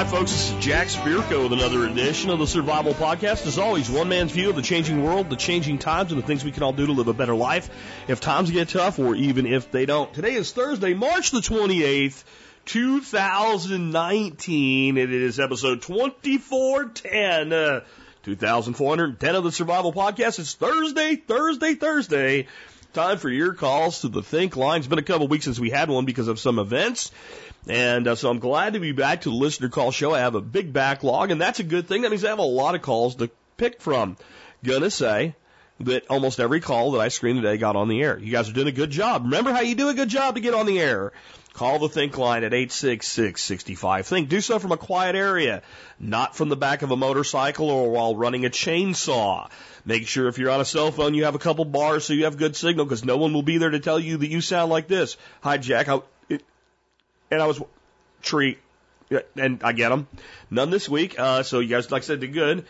Hi, folks. This is Jack Spirko with another edition of the Survival Podcast. As always, one man's view of the changing world, the changing times, and the things we can all do to live a better life if times get tough or even if they don't. Today is Thursday, March the 28th, 2019. It is episode 2410. Uh, 2410 of the Survival Podcast. It's Thursday, Thursday, Thursday. Time for your calls to the Think line. It's been a couple weeks since we had one because of some events. And uh, so I'm glad to be back to the listener call show. I have a big backlog, and that's a good thing. That means I have a lot of calls to pick from. Gonna say that almost every call that I screened today got on the air. You guys are doing a good job. Remember how you do a good job to get on the air. Call the Think line at 866-65. Think. Do so from a quiet area, not from the back of a motorcycle or while running a chainsaw. Make sure if you're on a cell phone, you have a couple bars so you have good signal because no one will be there to tell you that you sound like this. Hi, Jack. How, and I was tree, and I get them. None this week. Uh, so you guys, like I said, did good.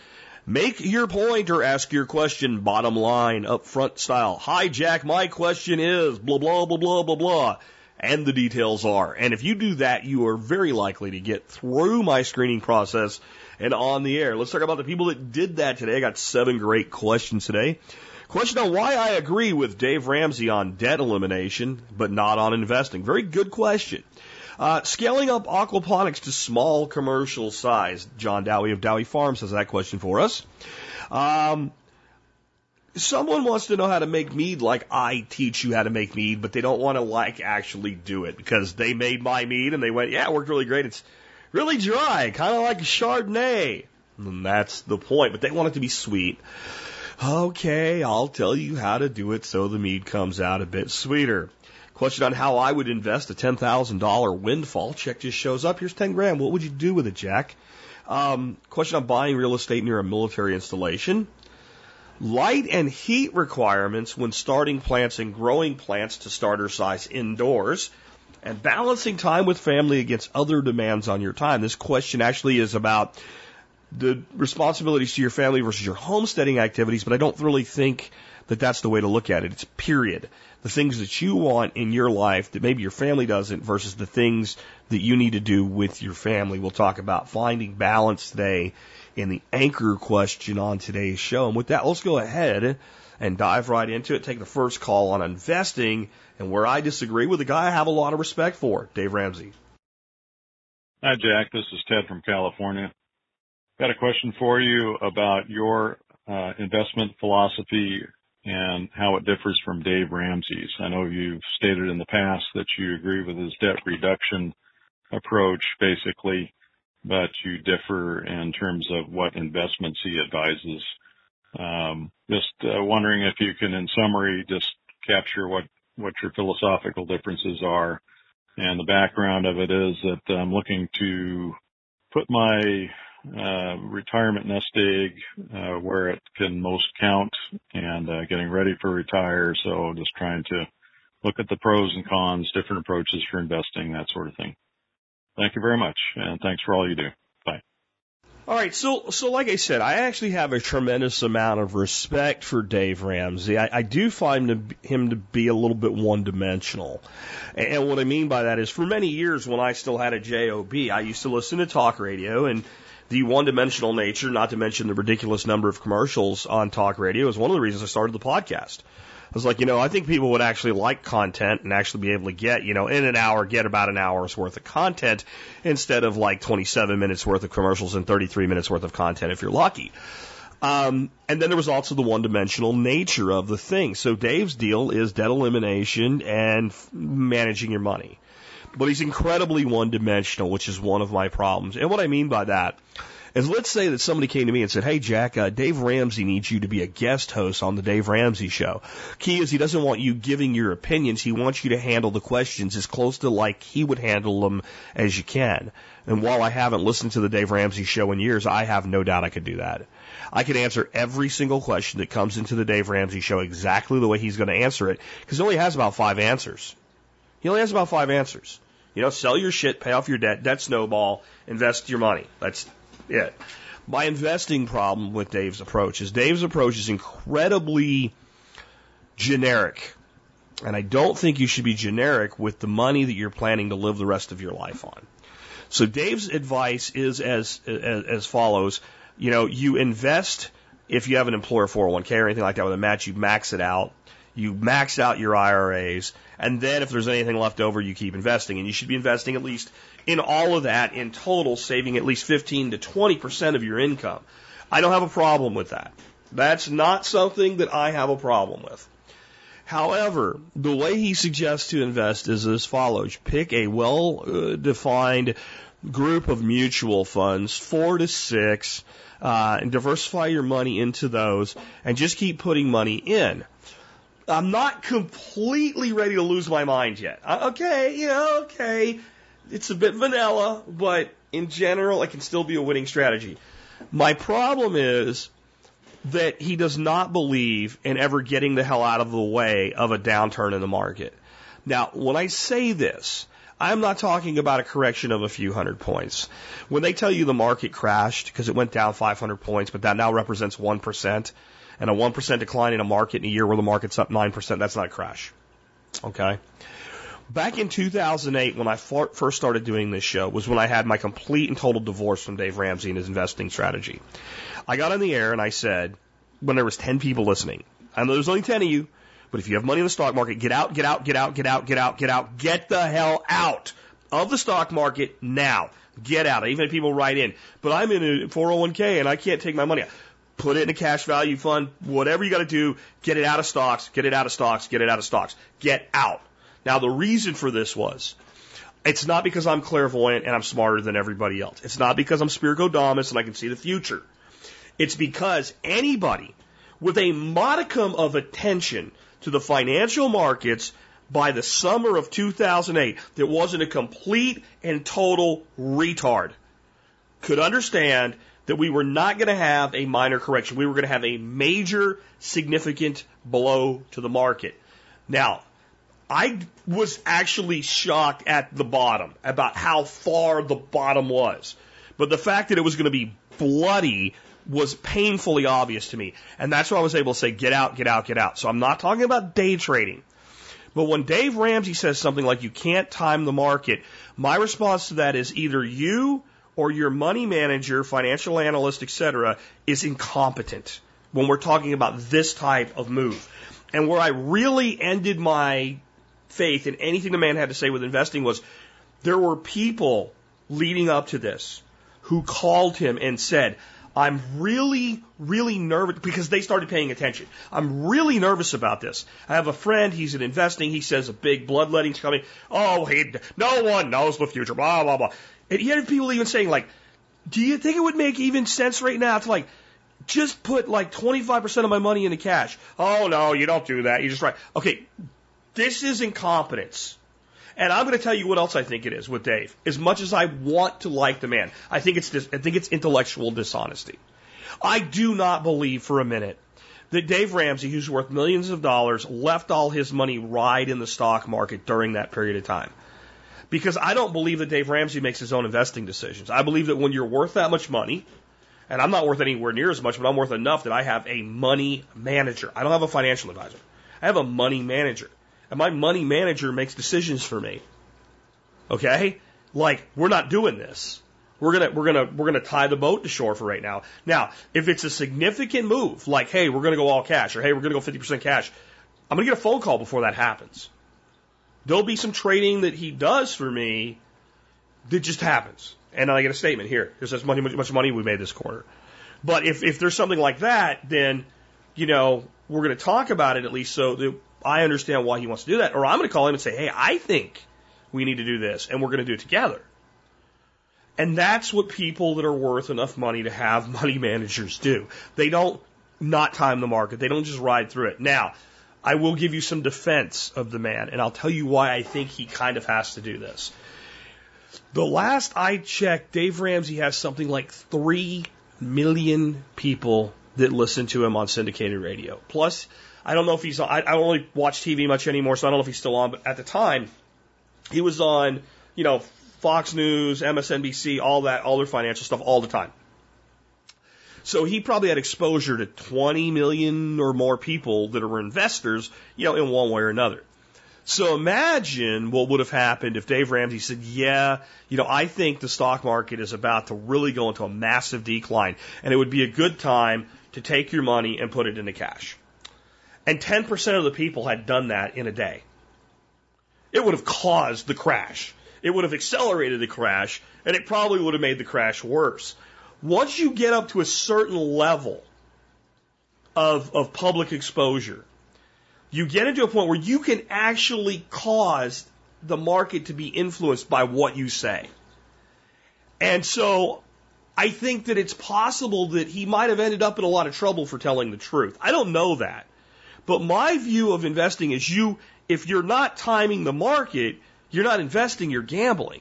Make your point or ask your question bottom line up front style. Hi Jack, my question is blah blah blah blah blah blah. And the details are. And if you do that, you are very likely to get through my screening process and on the air. Let's talk about the people that did that today. I got seven great questions today. Question on why I agree with Dave Ramsey on debt elimination, but not on investing. Very good question. Uh, scaling up aquaponics to small commercial size. John Dowie of Dowie Farms has that question for us. Um, someone wants to know how to make mead like I teach you how to make mead, but they don't want to like actually do it because they made my mead and they went, yeah, it worked really great. It's really dry, kind of like a Chardonnay. And that's the point, but they want it to be sweet. Okay, I'll tell you how to do it so the mead comes out a bit sweeter. Question on how I would invest a $10,000 windfall. Check just shows up. Here's 10 grand. What would you do with it, Jack? Um, question on buying real estate near a military installation. Light and heat requirements when starting plants and growing plants to starter size indoors. And balancing time with family against other demands on your time. This question actually is about the responsibilities to your family versus your homesteading activities, but I don't really think that that's the way to look at it. It's period the things that you want in your life that maybe your family doesn't versus the things that you need to do with your family. We'll talk about finding balance today in the anchor question on today's show. And with that, let's go ahead and dive right into it. Take the first call on investing and where I disagree with a guy I have a lot of respect for, Dave Ramsey. Hi, Jack. This is Ted from California. Got a question for you about your uh, investment philosophy and how it differs from Dave Ramsey's. I know you've stated in the past that you agree with his debt reduction approach, basically, but you differ in terms of what investments he advises. Um, just uh, wondering if you can, in summary, just capture what what your philosophical differences are. And the background of it is that I'm looking to put my retirement nest egg uh, where it can most count and uh, getting ready for retire. So just trying to look at the pros and cons, different approaches for investing, that sort of thing. Thank you very much, and thanks for all you do. Bye. All right, so so like I said, I actually have a tremendous amount of respect for Dave Ramsey. I, I do find him to be a little bit one dimensional, and what I mean by that is, for many years when I still had a job, I used to listen to talk radio and the one dimensional nature, not to mention the ridiculous number of commercials on talk radio, is one of the reasons I started the podcast. I was like, you know, I think people would actually like content and actually be able to get, you know, in an hour, get about an hour's worth of content instead of like 27 minutes worth of commercials and 33 minutes worth of content if you're lucky. Um, and then there was also the one dimensional nature of the thing. So Dave's deal is debt elimination and managing your money but he's incredibly one dimensional, which is one of my problems. And what I mean by that is let's say that somebody came to me and said, Hey, Jack, uh, Dave Ramsey needs you to be a guest host on the Dave Ramsey show. Key is he doesn't want you giving your opinions. He wants you to handle the questions as close to like he would handle them as you can. And while I haven't listened to the Dave Ramsey show in years, I have no doubt I could do that. I could answer every single question that comes into the Dave Ramsey show exactly the way he's going to answer it because he only has about five answers. He only has about five answers. You know, sell your shit, pay off your debt, debt snowball, invest your money. That's it. My investing problem with Dave's approach is Dave's approach is incredibly generic. And I don't think you should be generic with the money that you're planning to live the rest of your life on. So Dave's advice is as, as, as follows. You know, you invest if you have an employer 401k or anything like that with a match, you max it out. You max out your IRAs, and then if there's anything left over, you keep investing. And you should be investing at least in all of that in total, saving at least 15 to 20 percent of your income. I don't have a problem with that. That's not something that I have a problem with. However, the way he suggests to invest is as follows. Pick a well defined group of mutual funds, four to six, uh, and diversify your money into those and just keep putting money in. I'm not completely ready to lose my mind yet. Uh, okay, you know, okay. It's a bit vanilla, but in general, it can still be a winning strategy. My problem is that he does not believe in ever getting the hell out of the way of a downturn in the market. Now, when I say this, I'm not talking about a correction of a few hundred points. When they tell you the market crashed because it went down 500 points, but that now represents 1%, and a 1% decline in a market in a year where the market's up 9%, that's not a crash. Okay? Back in 2008, when I first started doing this show, was when I had my complete and total divorce from Dave Ramsey and his investing strategy. I got on the air and I said, when there was 10 people listening, I know there's only 10 of you, but if you have money in the stock market, get out, get out, get out, get out, get out, get out, get the hell out of the stock market now. Get out. Even had people write in, but I'm in a 401k and I can't take my money out. Put it in a cash value fund, whatever you got to do, get it out of stocks, get it out of stocks, get it out of stocks. Get out. Now the reason for this was, it's not because I'm clairvoyant and I'm smarter than everybody else. It's not because I'm Spirigodamus and I can see the future. It's because anybody with a modicum of attention to the financial markets by the summer of 2008 that wasn't a complete and total retard could understand that we were not going to have a minor correction. We were going to have a major, significant blow to the market. Now, I was actually shocked at the bottom about how far the bottom was. But the fact that it was going to be bloody was painfully obvious to me. And that's why I was able to say, get out, get out, get out. So I'm not talking about day trading. But when Dave Ramsey says something like you can't time the market, my response to that is either you or your money manager, financial analyst, etc., is incompetent when we're talking about this type of move. And where I really ended my faith in anything the man had to say with investing was there were people leading up to this who called him and said, I'm really, really nervous because they started paying attention. I'm really nervous about this. I have a friend, he's in investing, he says a big bloodletting's coming. Oh, he, no one knows the future, blah, blah, blah. And you had people even saying like, do you think it would make even sense right now to like, just put like 25% of my money into cash? Oh no, you don't do that. You just write. Okay, this is incompetence. And I'm going to tell you what else I think it is with Dave. As much as I want to like the man, I think it's I think it's intellectual dishonesty. I do not believe for a minute that Dave Ramsey, who's worth millions of dollars, left all his money ride in the stock market during that period of time. Because I don't believe that Dave Ramsey makes his own investing decisions. I believe that when you're worth that much money, and I'm not worth anywhere near as much, but I'm worth enough that I have a money manager. I don't have a financial advisor. I have a money manager and my money manager makes decisions for me. Okay? Like, we're not doing this. We're gonna, we're gonna, we're gonna tie the boat to shore for right now. Now, if it's a significant move, like, hey, we're gonna go all cash, or hey, we're gonna go 50% cash, I'm gonna get a phone call before that happens. There'll be some trading that he does for me that just happens. And I get a statement here. Here's how much, much money we made this quarter. But if, if there's something like that, then, you know, we're going to talk about it at least so that I understand why he wants to do that. Or I'm going to call him and say, hey, I think we need to do this, and we're going to do it together. And that's what people that are worth enough money to have money managers do. They don't not time the market. They don't just ride through it. Now, I will give you some defense of the man, and I'll tell you why I think he kind of has to do this. The last I checked, Dave Ramsey has something like 3 million people that listen to him on syndicated radio. Plus, I don't know if he's on, I, I don't really watch TV much anymore, so I don't know if he's still on, but at the time, he was on, you know, Fox News, MSNBC, all that, all their financial stuff all the time. So he probably had exposure to 20 million or more people that are investors, you know, in one way or another. So imagine what would have happened if Dave Ramsey said, yeah, you know, I think the stock market is about to really go into a massive decline and it would be a good time to take your money and put it into cash. And 10% of the people had done that in a day. It would have caused the crash. It would have accelerated the crash and it probably would have made the crash worse. Once you get up to a certain level of, of public exposure, you get into a point where you can actually cause the market to be influenced by what you say. And so I think that it's possible that he might have ended up in a lot of trouble for telling the truth. I don't know that. But my view of investing is you, if you're not timing the market, you're not investing, you're gambling.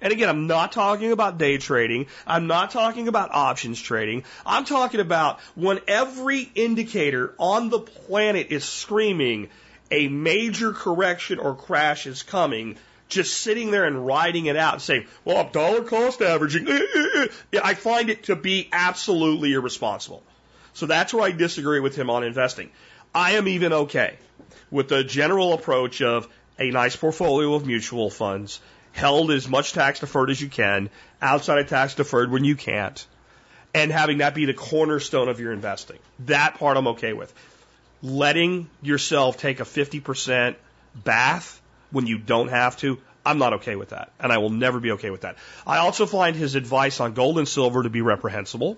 And again, I'm not talking about day trading. I'm not talking about options trading. I'm talking about when every indicator on the planet is screaming a major correction or crash is coming, just sitting there and riding it out and saying, well, I'm dollar cost averaging. I find it to be absolutely irresponsible. So that's where I disagree with him on investing. I am even okay with the general approach of a nice portfolio of mutual funds held as much tax deferred as you can, outside of tax deferred when you can't, and having that be the cornerstone of your investing. That part I'm okay with. Letting yourself take a 50% bath when you don't have to, I'm not okay with that, and I will never be okay with that. I also find his advice on gold and silver to be reprehensible.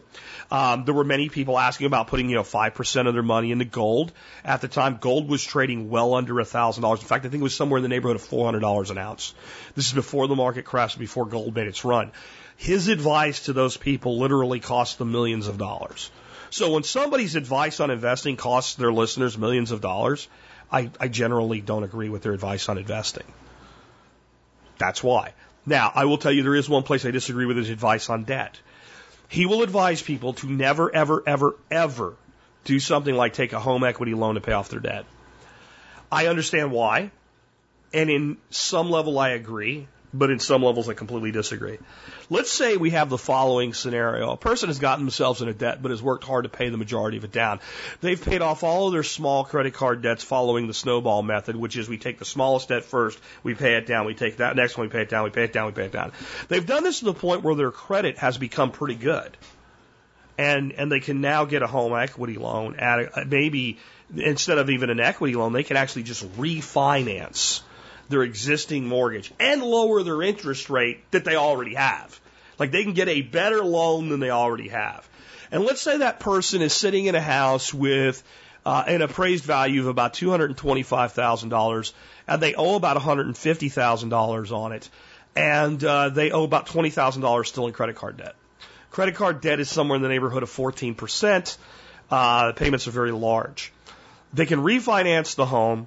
Um, there were many people asking about putting, you know, five percent of their money into gold. At the time, gold was trading well under a thousand dollars. In fact, I think it was somewhere in the neighborhood of four hundred dollars an ounce. This is before the market crashed, before gold made its run. His advice to those people literally cost them millions of dollars. So when somebody's advice on investing costs their listeners millions of dollars, I, I generally don't agree with their advice on investing. That's why. Now, I will tell you there is one place I disagree with his advice on debt. He will advise people to never, ever, ever, ever do something like take a home equity loan to pay off their debt. I understand why. And in some level, I agree but in some levels I completely disagree. Let's say we have the following scenario. A person has gotten themselves in a debt but has worked hard to pay the majority of it down. They've paid off all of their small credit card debts following the snowball method, which is we take the smallest debt first, we pay it down, we take that next one, we pay it down, we pay it down, we pay it down. They've done this to the point where their credit has become pretty good. And, and they can now get a home equity loan at a, maybe instead of even an equity loan, they can actually just refinance their existing mortgage and lower their interest rate that they already have. Like they can get a better loan than they already have. And let's say that person is sitting in a house with uh, an appraised value of about $225,000 and they owe about $150,000 on it and uh, they owe about $20,000 still in credit card debt. Credit card debt is somewhere in the neighborhood of 14%. Uh, payments are very large. They can refinance the home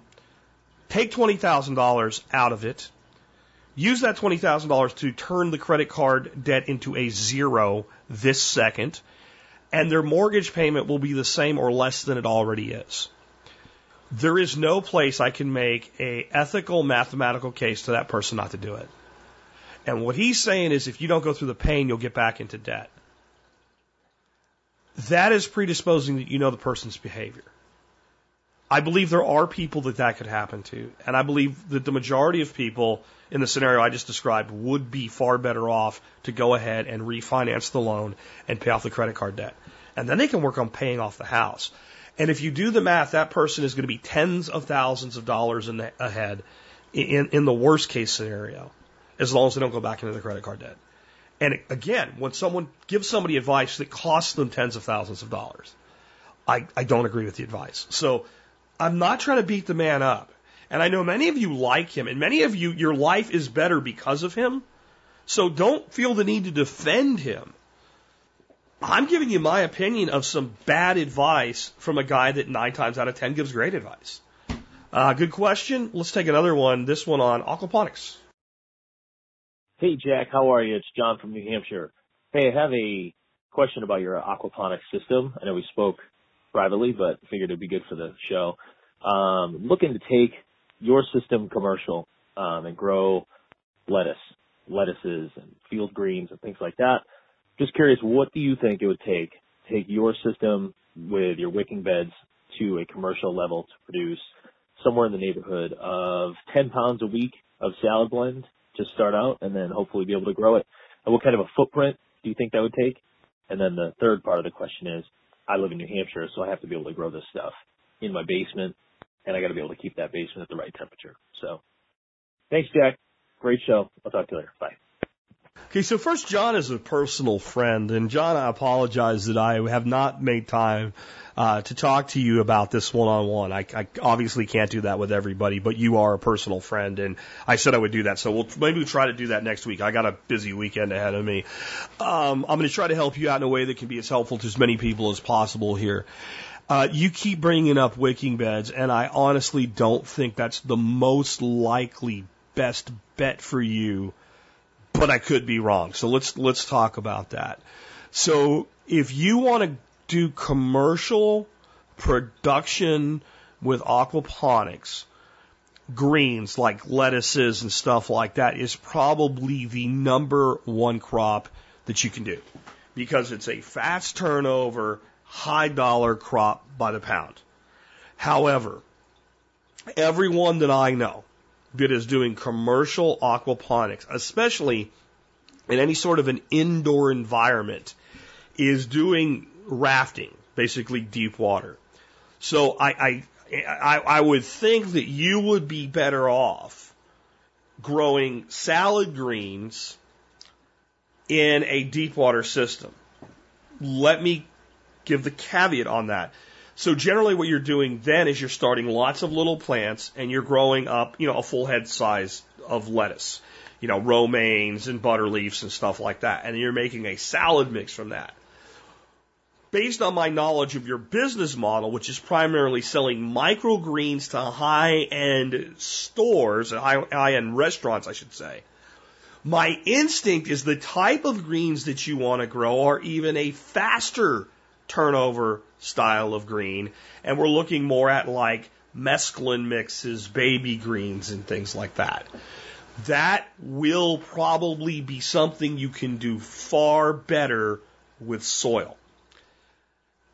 take $20,000 out of it, use that $20,000 to turn the credit card debt into a zero this second, and their mortgage payment will be the same or less than it already is. There is no place I can make a ethical mathematical case to that person not to do it. And what he's saying is if you don't go through the pain, you'll get back into debt. That is predisposing that you know the person's behavior. I believe there are people that that could happen to. And I believe that the majority of people in the scenario I just described would be far better off to go ahead and refinance the loan and pay off the credit card debt. And then they can work on paying off the house. And if you do the math, that person is going to be tens of thousands of dollars in the, ahead in, in the worst case scenario, as long as they don't go back into the credit card debt. And again, when someone gives somebody advice that costs them tens of thousands of dollars, I, I don't agree with the advice. So I'm not trying to beat the man up. And I know many of you like him, and many of you, your life is better because of him. So don't feel the need to defend him. I'm giving you my opinion of some bad advice from a guy that nine times out of ten gives great advice. Uh, good question. Let's take another one. This one on aquaponics. Hey, Jack. How are you? It's John from New Hampshire. Hey, I have a question about your aquaponics system. I know we spoke privately, but figured it'd be good for the show. Um, looking to take your system commercial um, and grow lettuce, lettuces and field greens and things like that. Just curious, what do you think it would take to take your system with your wicking beds to a commercial level to produce somewhere in the neighborhood of 10 pounds a week of salad blend to start out and then hopefully be able to grow it. And what kind of a footprint do you think that would take? And then the third part of the question is, I live in New Hampshire, so I have to be able to grow this stuff in my basement and I got to be able to keep that basement at the right temperature. So thanks, Jack. Great show. I'll talk to you later. Bye. Okay, so first, John is a personal friend, and John, I apologize that I have not made time uh, to talk to you about this one on one. I obviously can't do that with everybody, but you are a personal friend, and I said I would do that. So we'll maybe we'll try to do that next week. I got a busy weekend ahead of me. Um, I'm going to try to help you out in a way that can be as helpful to as many people as possible here. Uh, you keep bringing up wicking beds, and I honestly don't think that's the most likely best bet for you but I could be wrong. So let's let's talk about that. So if you want to do commercial production with aquaponics, greens like lettuces and stuff like that is probably the number one crop that you can do because it's a fast turnover, high dollar crop by the pound. However, everyone that I know that is doing commercial aquaponics, especially in any sort of an indoor environment, is doing rafting, basically deep water. So I, I, I, I would think that you would be better off growing salad greens in a deep water system. Let me give the caveat on that. So generally what you're doing then is you're starting lots of little plants and you're growing up, you know, a full head size of lettuce, you know, romaines and butter leaves and stuff like that. And you're making a salad mix from that. Based on my knowledge of your business model, which is primarily selling microgreens to high end stores, high end restaurants, I should say, my instinct is the type of greens that you want to grow are even a faster turnover style of green, and we're looking more at like mesclun mixes, baby greens, and things like that. That will probably be something you can do far better with soil.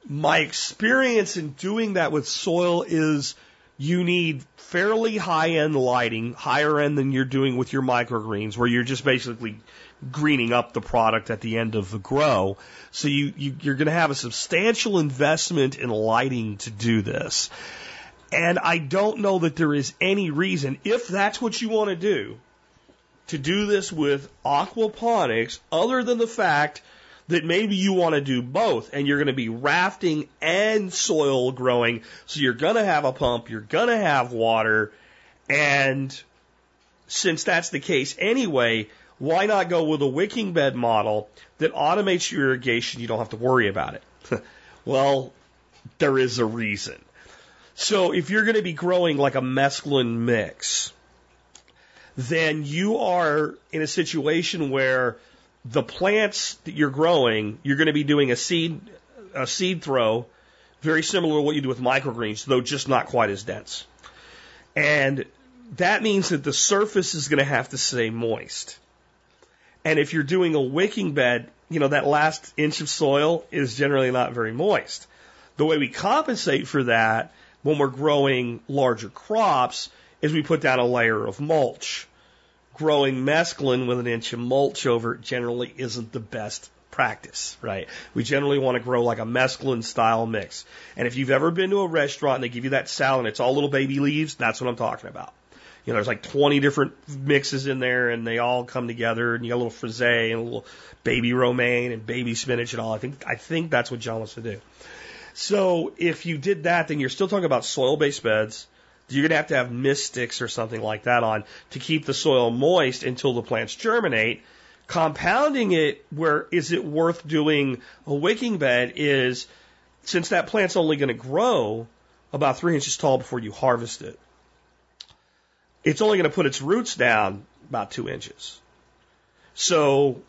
My experience in doing that with soil is you need fairly high end lighting, higher end than you're doing with your microgreens, where you're just basically greening up the product at the end of the grow. So you, you you're going to have a substantial investment in lighting to do this. And I don't know that there is any reason, if that's what you want to do, to do this with aquaponics other than the fact that maybe you want to do both and you're going to be rafting and soil growing. So you're going to have a pump, you're going to have water. And since that's the case anyway, why not go with a wicking bed model that automates your irrigation? You don't have to worry about it. well, there is a reason. So if you're going to be growing like a mesclun mix, then you are in a situation where the plants that you're growing, you're going to be doing a seed, a seed throw, very similar to what you do with microgreens, though just not quite as dense. And that means that the surface is going to have to stay moist. And if you're doing a wicking bed, you know, that last inch of soil is generally not very moist. The way we compensate for that when we're growing larger crops is we put down a layer of mulch. Growing mesclun with an inch of mulch over it generally isn't the best practice, right? We generally want to grow like a mesclun style mix. And if you've ever been to a restaurant and they give you that salad and it's all little baby leaves, that's what I'm talking about. You know, there's like 20 different mixes in there and they all come together and you got a little frisee and a little baby romaine and baby spinach and all. I think, I think that's what John wants to do. So if you did that, then you're still talking about soil based beds. You're going to have to have mist sticks or something like that on to keep the soil moist until the plants germinate. Compounding it, where is it worth doing a wicking bed is since that plant's only going to grow about three inches tall before you harvest it it's only going to put its roots down about two inches. So,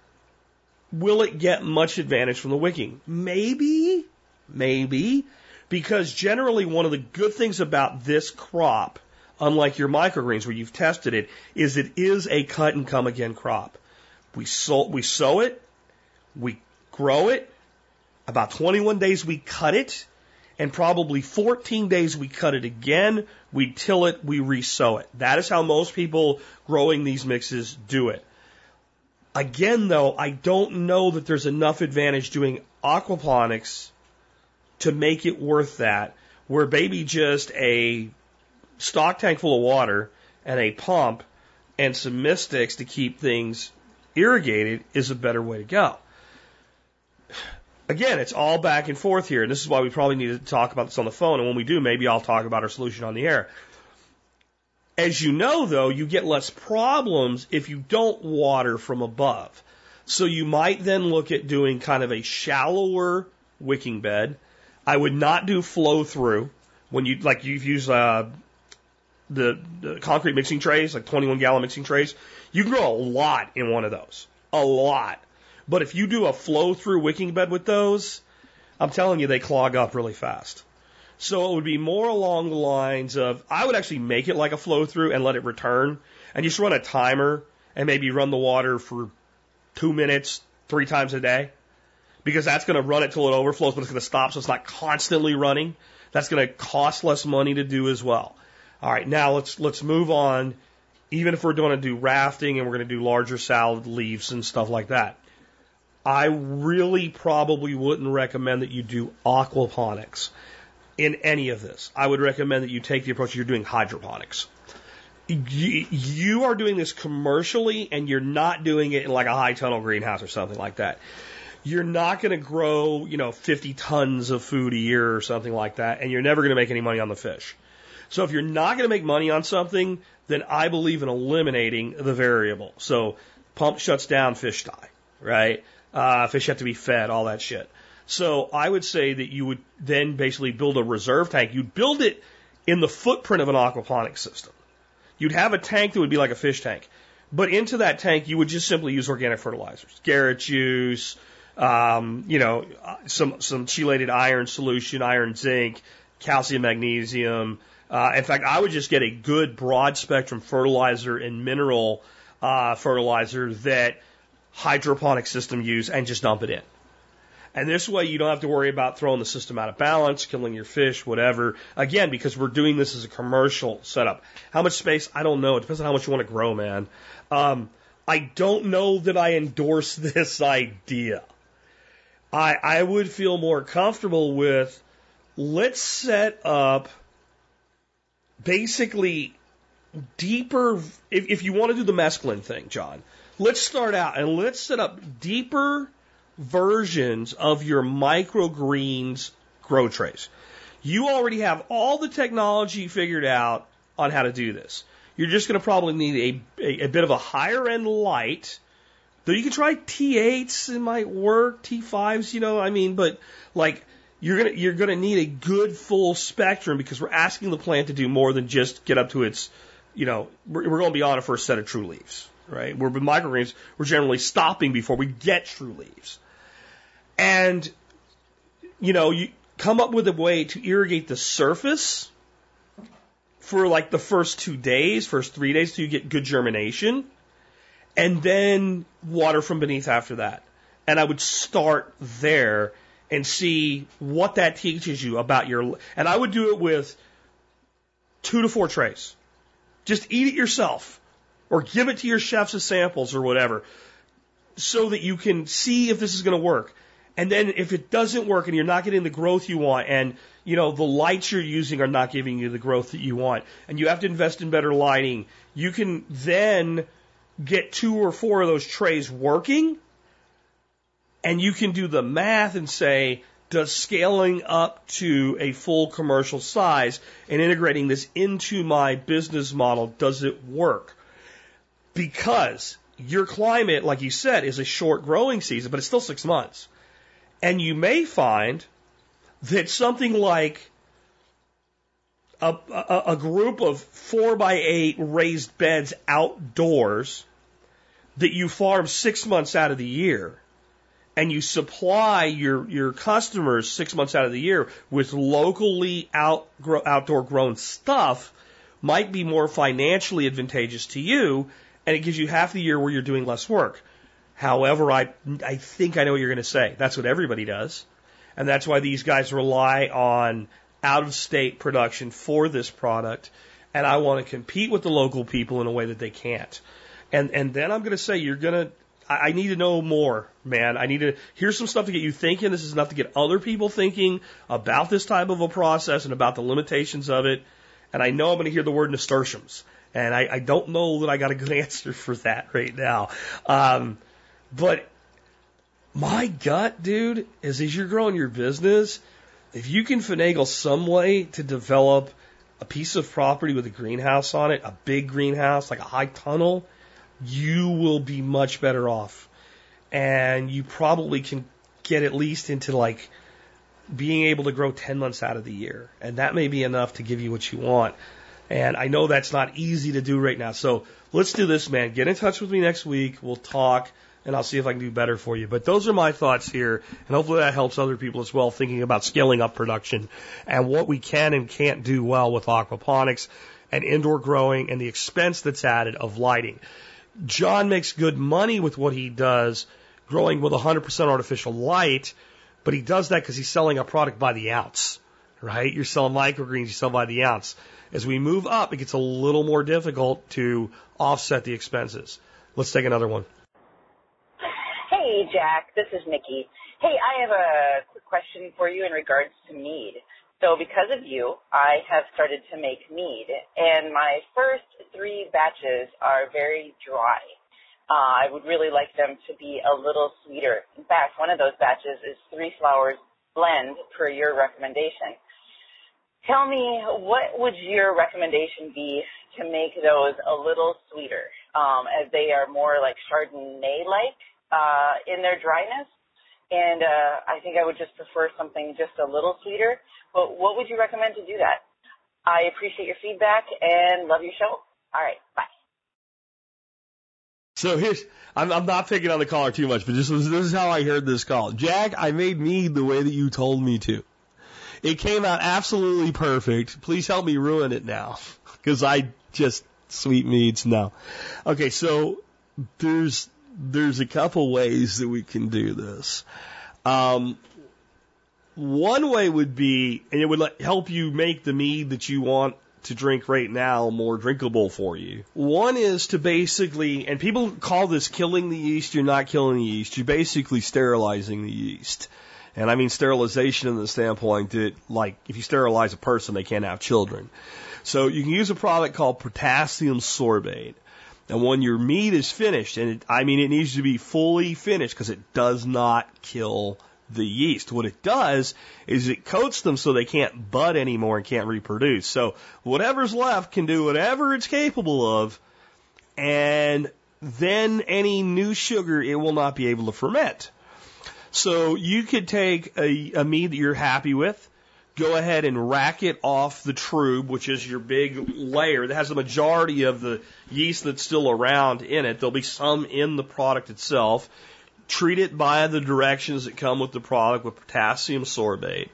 will it get much advantage from the wicking? Maybe, maybe, because generally one of the good things about this crop, unlike your microgreens where you've tested it, is it is a cut and come again crop. We sow, we sow it, we grow it, about 21 days we cut it, and probably 14 days we cut it again, we till it, we resow it. That is how most people growing these mixes do it. Again, though, I don't know that there's enough advantage doing aquaponics to make it worth that, where maybe just a stock tank full of water and a pump and some mist sticks to keep things irrigated is a better way to go again, it's all back and forth here. And this is why we probably need to talk about this on the phone. And when we do, maybe I'll talk about our solution on the air. As you know, though, you get less problems if you don't water from above. So you might then look at doing kind of a shallower wicking bed. I would not do flow through when you, like you've used, uh, the, the concrete mixing trays, like 21 gallon mixing trays. You can grow a lot in one of those. A lot. But if you do a flow through wicking bed with those, I'm telling you, they clog up really fast. So it would be more along the lines of I would actually make it like a flow through and let it return and you just run a timer and maybe run the water for two minutes three times a day because that's going to run it till it overflows, but it's going to stop so it's not constantly running. That's going to cost less money to do as well. All right, now let's let's move on. Even if we're going to do rafting and we're going to do larger salad leaves and stuff like that, I really probably wouldn't recommend that you do aquaponics in any of this. I would recommend that you take the approach you're doing hydroponics. You are doing this commercially and you're not doing it in like a high tunnel greenhouse or something like that. You're not going to grow, you know, 50 tons of food a year or something like that, and you're never going to make any money on the fish. So if you're not going to make money on something, then I believe in eliminating the variable. So pump shuts down, fish die, right? Uh, fish have to be fed, all that shit. So I would say that you would then basically build a reserve tank. You'd build it in the footprint of an aquaponics system. You'd have a tank that would be like a fish tank. But into that tank, you would just simply use organic fertilizers, Garrett juice, um, you know, some some chelated iron solution, iron zinc, calcium, magnesium. Uh, in fact, I would just get a good broad spectrum fertilizer and mineral uh, fertilizer that hydroponic system use and just dump it in. And this way you don't have to worry about throwing the system out of balance, killing your fish, whatever. Again, because we're doing this as a commercial setup. How much space? I don't know. It depends on how much you want to grow, man. Um, I don't know that I endorse this idea. I, I would feel more comfortable with let's set up basically deeper, if, if you want to do the mesclun thing, John, Let's start out and let's set up deeper versions of your microgreens grow trays. You already have all the technology figured out on how to do this. You're just going to probably need a, a, a, bit of a higher end light. Though you can try T8s, it might work. T5s, you know, I mean, but like you're gonna you're gonna need a good full spectrum because we're asking the plant to do more than just get up to its, you know, we're, we're going to be on it for a set of true leaves right? Where with microgreens, we're generally stopping before we get true leaves. And, you know, you come up with a way to irrigate the surface for like the first two days, first three days so you get good germination, and then water from beneath after that. And I would start there and see what that teaches you about your, and I would do it with two to four trays. Just eat it yourself or give it to your chefs as samples or whatever so that you can see if this is going to work. And then if it doesn't work and you're not getting the growth you want and you know the lights you're using are not giving you the growth that you want and you have to invest in better lighting, you can then get two or four of those trays working and you can do the math and say does scaling up to a full commercial size and integrating this into my business model does it work? Because your climate, like you said, is a short growing season, but it's still six months. And you may find that something like a, a, a group of four by eight raised beds outdoors that you farm six months out of the year and you supply your, your customers six months out of the year with locally out, outdoor grown stuff might be more financially advantageous to you and it gives you half the year where you're doing less work. However, I, I think I know what you're going to say. That's what everybody does. And that's why these guys rely on out of state production for this product. And I want to compete with the local people in a way that they can't. And, and then I'm going to say, you're going to, I need to know more, man. I need to, here's some stuff to get you thinking. This is enough to get other people thinking about this type of a process and about the limitations of it. And I know I'm going to hear the word nasturtiums. And I, I don't know that I got a good answer for that right now. Um, but my gut, dude, is as you're growing your business, if you can finagle some way to develop a piece of property with a greenhouse on it, a big greenhouse, like a high tunnel, you will be much better off. And you probably can get at least into like being able to grow 10 months out of the year. And that may be enough to give you what you want. And I know that's not easy to do right now. So let's do this, man. Get in touch with me next week. We'll talk and I'll see if I can do better for you. But those are my thoughts here, and hopefully that helps other people as well thinking about scaling up production and what we can and can't do well with aquaponics and indoor growing and the expense that's added of lighting. John makes good money with what he does growing with 100% artificial light, but he does that because he's selling a product by the ounce, right? You're selling microgreens, you sell by the ounce. As we move up, it gets a little more difficult to offset the expenses. Let's take another one. Hey, Jack. This is Nikki. Hey, I have a quick question for you in regards to mead. So because of you, I have started to make mead, and my first three batches are very dry. Uh, I would really like them to be a little sweeter. In fact, one of those batches is three flowers blend per your recommendation. Tell me, what would your recommendation be to make those a little sweeter, um, as they are more like Chardonnay-like uh, in their dryness. And uh, I think I would just prefer something just a little sweeter. But what would you recommend to do that? I appreciate your feedback and love your show. All right, bye. So here's, I'm, I'm not picking on the caller too much, but this was, this is how I heard this call. Jack, I made me the way that you told me to. It came out absolutely perfect. Please help me ruin it now. Cause I just, sweet meads, no. Okay, so there's, there's a couple ways that we can do this. Um, one way would be, and it would let, help you make the mead that you want to drink right now more drinkable for you. One is to basically, and people call this killing the yeast. You're not killing the yeast. You're basically sterilizing the yeast. And I mean sterilization in the standpoint that, like, if you sterilize a person, they can't have children. So you can use a product called potassium sorbate. And when your mead is finished, and it, I mean it needs to be fully finished because it does not kill the yeast. What it does is it coats them so they can't bud anymore and can't reproduce. So whatever's left can do whatever it's capable of, and then any new sugar it will not be able to ferment. So you could take a, a mead that you're happy with, go ahead and rack it off the trub, which is your big layer that has the majority of the yeast that's still around in it. There'll be some in the product itself. Treat it by the directions that come with the product with potassium sorbate.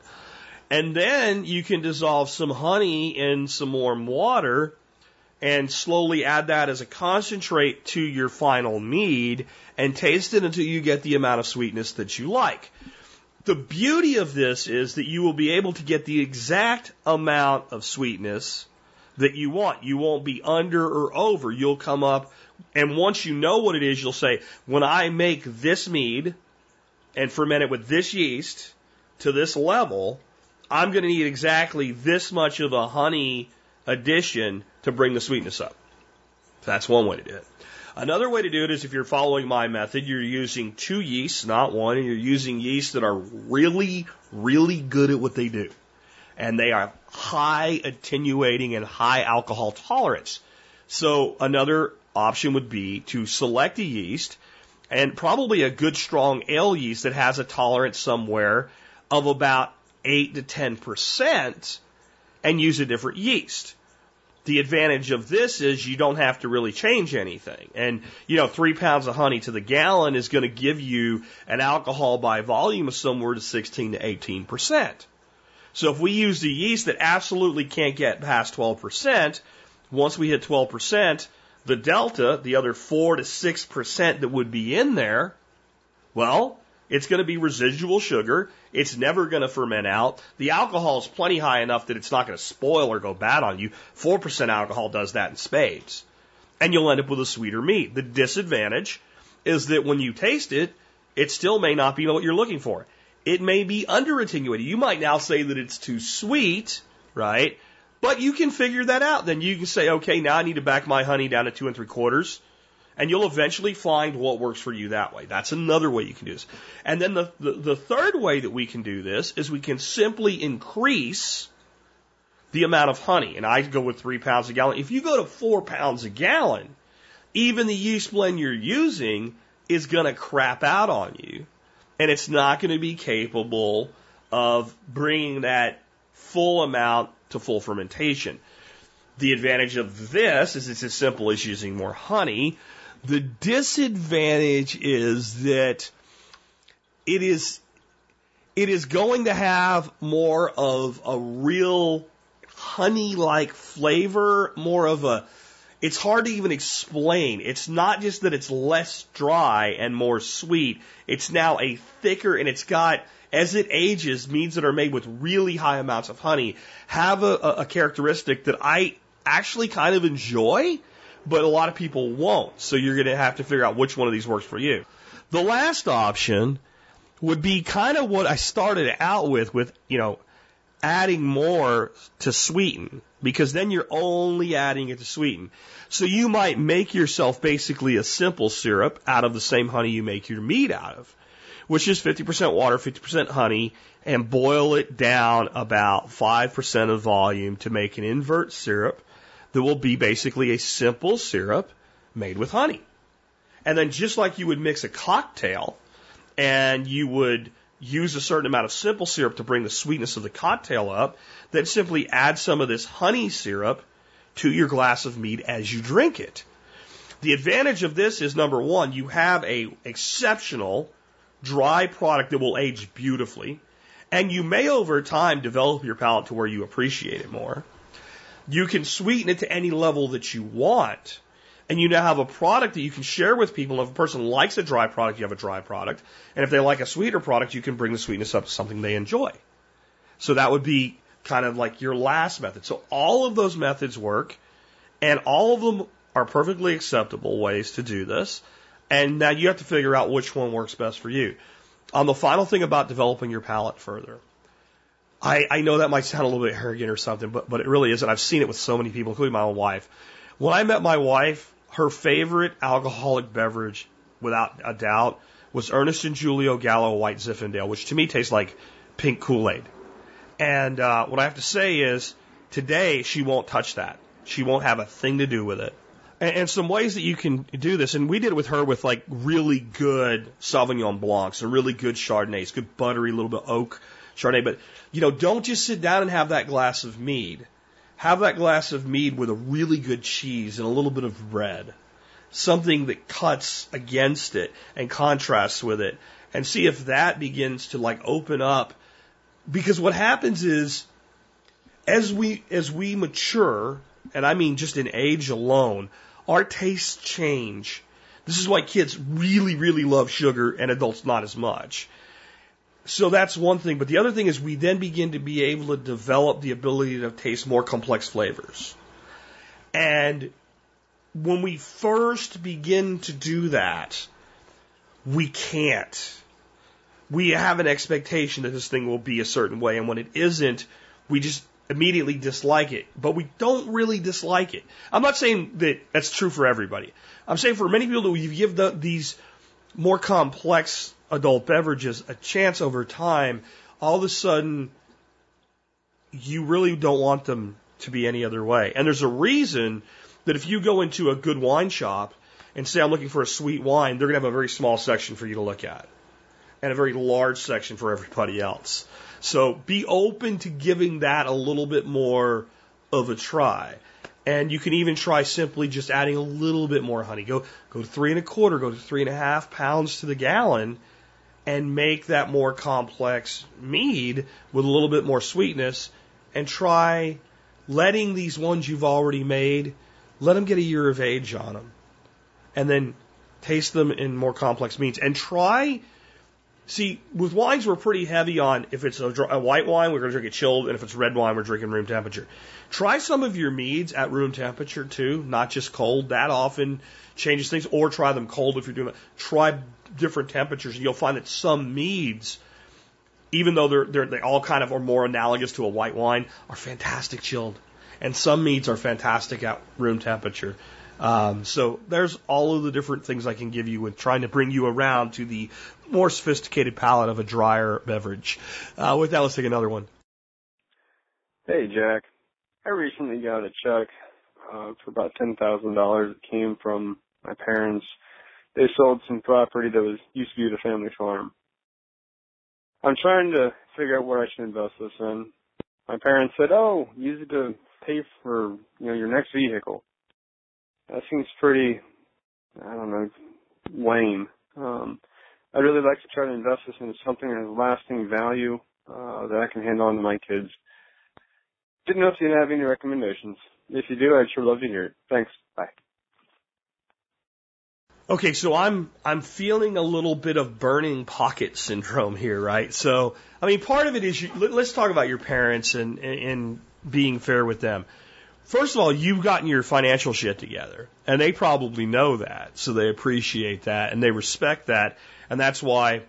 And then you can dissolve some honey in some warm water and slowly add that as a concentrate to your final mead and taste it until you get the amount of sweetness that you like. The beauty of this is that you will be able to get the exact amount of sweetness that you want. You won't be under or over. You'll come up, and once you know what it is, you'll say, when I make this mead and ferment it with this yeast to this level, I'm going to need exactly this much of a honey addition to bring the sweetness up. That's one way to do it. Another way to do it is if you're following my method, you're using two yeasts, not one, and you're using yeasts that are really, really good at what they do. And they are high attenuating and high alcohol tolerance. So another option would be to select a yeast and probably a good strong ale yeast that has a tolerance somewhere of about 8 to 10% and use a different yeast. The advantage of this is you don't have to really change anything. And, you know, three pounds of honey to the gallon is going to give you an alcohol by volume of somewhere to 16 to 18%. So if we use the yeast that absolutely can't get past 12%, once we hit 12%, the delta, the other 4 to 6% that would be in there, well, It's going to be residual sugar. It's never going to ferment out. The alcohol is plenty high enough that it's not going to spoil or go bad on you. 4% alcohol does that in spades. And you'll end up with a sweeter mead. The disadvantage is that when you taste it, it still may not be what you're looking for. It may be under attenuated. You might now say that it's too sweet, right? But you can figure that out. Then you can say, okay, now I need to back my honey down to two and three quarters and you'll eventually find what works for you that way. That's another way you can do this. And then the, the, the third way that we can do this is we can simply increase the amount of honey. And I go with three pounds a gallon. If you go to four pounds a gallon, even the yeast blend you're using is going to crap out on you. And it's not going to be capable of bringing that full amount to full fermentation. The advantage of this is it's as simple as using more honey, the disadvantage is that it is it is going to have more of a real honey like flavor, more of a it's hard to even explain. It's not just that it's less dry and more sweet. It's now a thicker and it's got as it ages, meads that are made with really high amounts of honey have a, a characteristic that I actually kind of enjoy but a lot of people won't. So you're going to have to figure out which one of these works for you. The last option would be kind of what I started out with, with, you know, adding more to sweeten, because then you're only adding it to sweeten. So you might make yourself basically a simple syrup out of the same honey you make your mead out of, which is 50% water, 50% honey, and boil it down about 5% of volume to make an invert syrup that will be basically a simple syrup made with honey. And then just like you would mix a cocktail and you would use a certain amount of simple syrup to bring the sweetness of the cocktail up, then simply add some of this honey syrup to your glass of mead as you drink it. The advantage of this is number one, you have a exceptional dry product that will age beautifully, and you may over time develop your palate to where you appreciate it more. You can sweeten it to any level that you want. And you now have a product that you can share with people. If a person likes a dry product, you have a dry product. And if they like a sweeter product, you can bring the sweetness up to something they enjoy. So that would be kind of like your last method. So all of those methods work and all of them are perfectly acceptable ways to do this. And now you have to figure out which one works best for you. On the final thing about developing your palate further. I, I know that might sound a little bit arrogant or something, but, but it really isn't. I've seen it with so many people, including my own wife. When I met my wife, her favorite alcoholic beverage, without a doubt, was Ernest and Julio Gallo White Zinfandel, which to me tastes like pink Kool-Aid. And uh, what I have to say is, today she won't touch that. She won't have a thing to do with it. And, and some ways that you can do this, and we did it with her with like really good Sauvignon Blancs and really good Chardonnays, good buttery little bit oak Chardonnay. But, you know, don't just sit down and have that glass of mead. Have that glass of mead with a really good cheese and a little bit of bread. Something that cuts against it and contrasts with it. And see if that begins to like open up. Because what happens is, as we, as we mature, and I mean just in age alone, our tastes change. This is why kids really, really love sugar and adults not as much. So that's one thing. But the other thing is we then begin to be able to develop the ability to taste more complex flavors. And when we first begin to do that, we can't. We have an expectation that this thing will be a certain way, and when it isn't, we just immediately dislike it. But we don't really dislike it. I'm not saying that that's true for everybody. I'm saying for many people that you give the, these more complex adult beverages a chance over time, all of a sudden you really don't want them to be any other way. And there's a reason that if you go into a good wine shop and say, I'm looking for a sweet wine, they're going to have a very small section for you to look at and a very large section for everybody else. So be open to giving that a little bit more of a try. And you can even try simply just adding a little bit more honey. Go go to three and a quarter, go to three and a half pounds to the gallon, and make that more complex mead with a little bit more sweetness and try letting these ones you've already made, let them get a year of age on them. And then taste them in more complex meads and try See, with wines, we're pretty heavy on if it's a, a white wine, we're going to drink it chilled, and if it's red wine, we're drinking room temperature. Try some of your meads at room temperature too, not just cold. That often changes things. Or try them cold if you're doing it. Try different temperatures. And you'll find that some meads, even though they're, they're they all kind of are more analogous to a white wine, are fantastic chilled, and some meads are fantastic at room temperature. Um, so there's all of the different things I can give you with trying to bring you around to the more sophisticated palate of a drier beverage. Uh, with that, let's take another one. Hey, Jack. I recently got a check uh, for about ten thousand dollars. It came from my parents. They sold some property that was used to be the family farm. I'm trying to figure out what I should invest this in. My parents said, "Oh, use it to pay for you know your next vehicle." That seems pretty, I don't know, lame. Um, I'd really like to try to invest this into something that has lasting value uh, that I can hand on to my kids. Didn't know if you have any recommendations. If you do, I'd sure love to hear it. Thanks. Bye. Okay, so I'm I'm feeling a little bit of burning pocket syndrome here, right? So, I mean, part of it is you, let's talk about your parents and and being fair with them. First of all, you've gotten your financial shit together, and they probably know that, so they appreciate that and they respect that, and that's why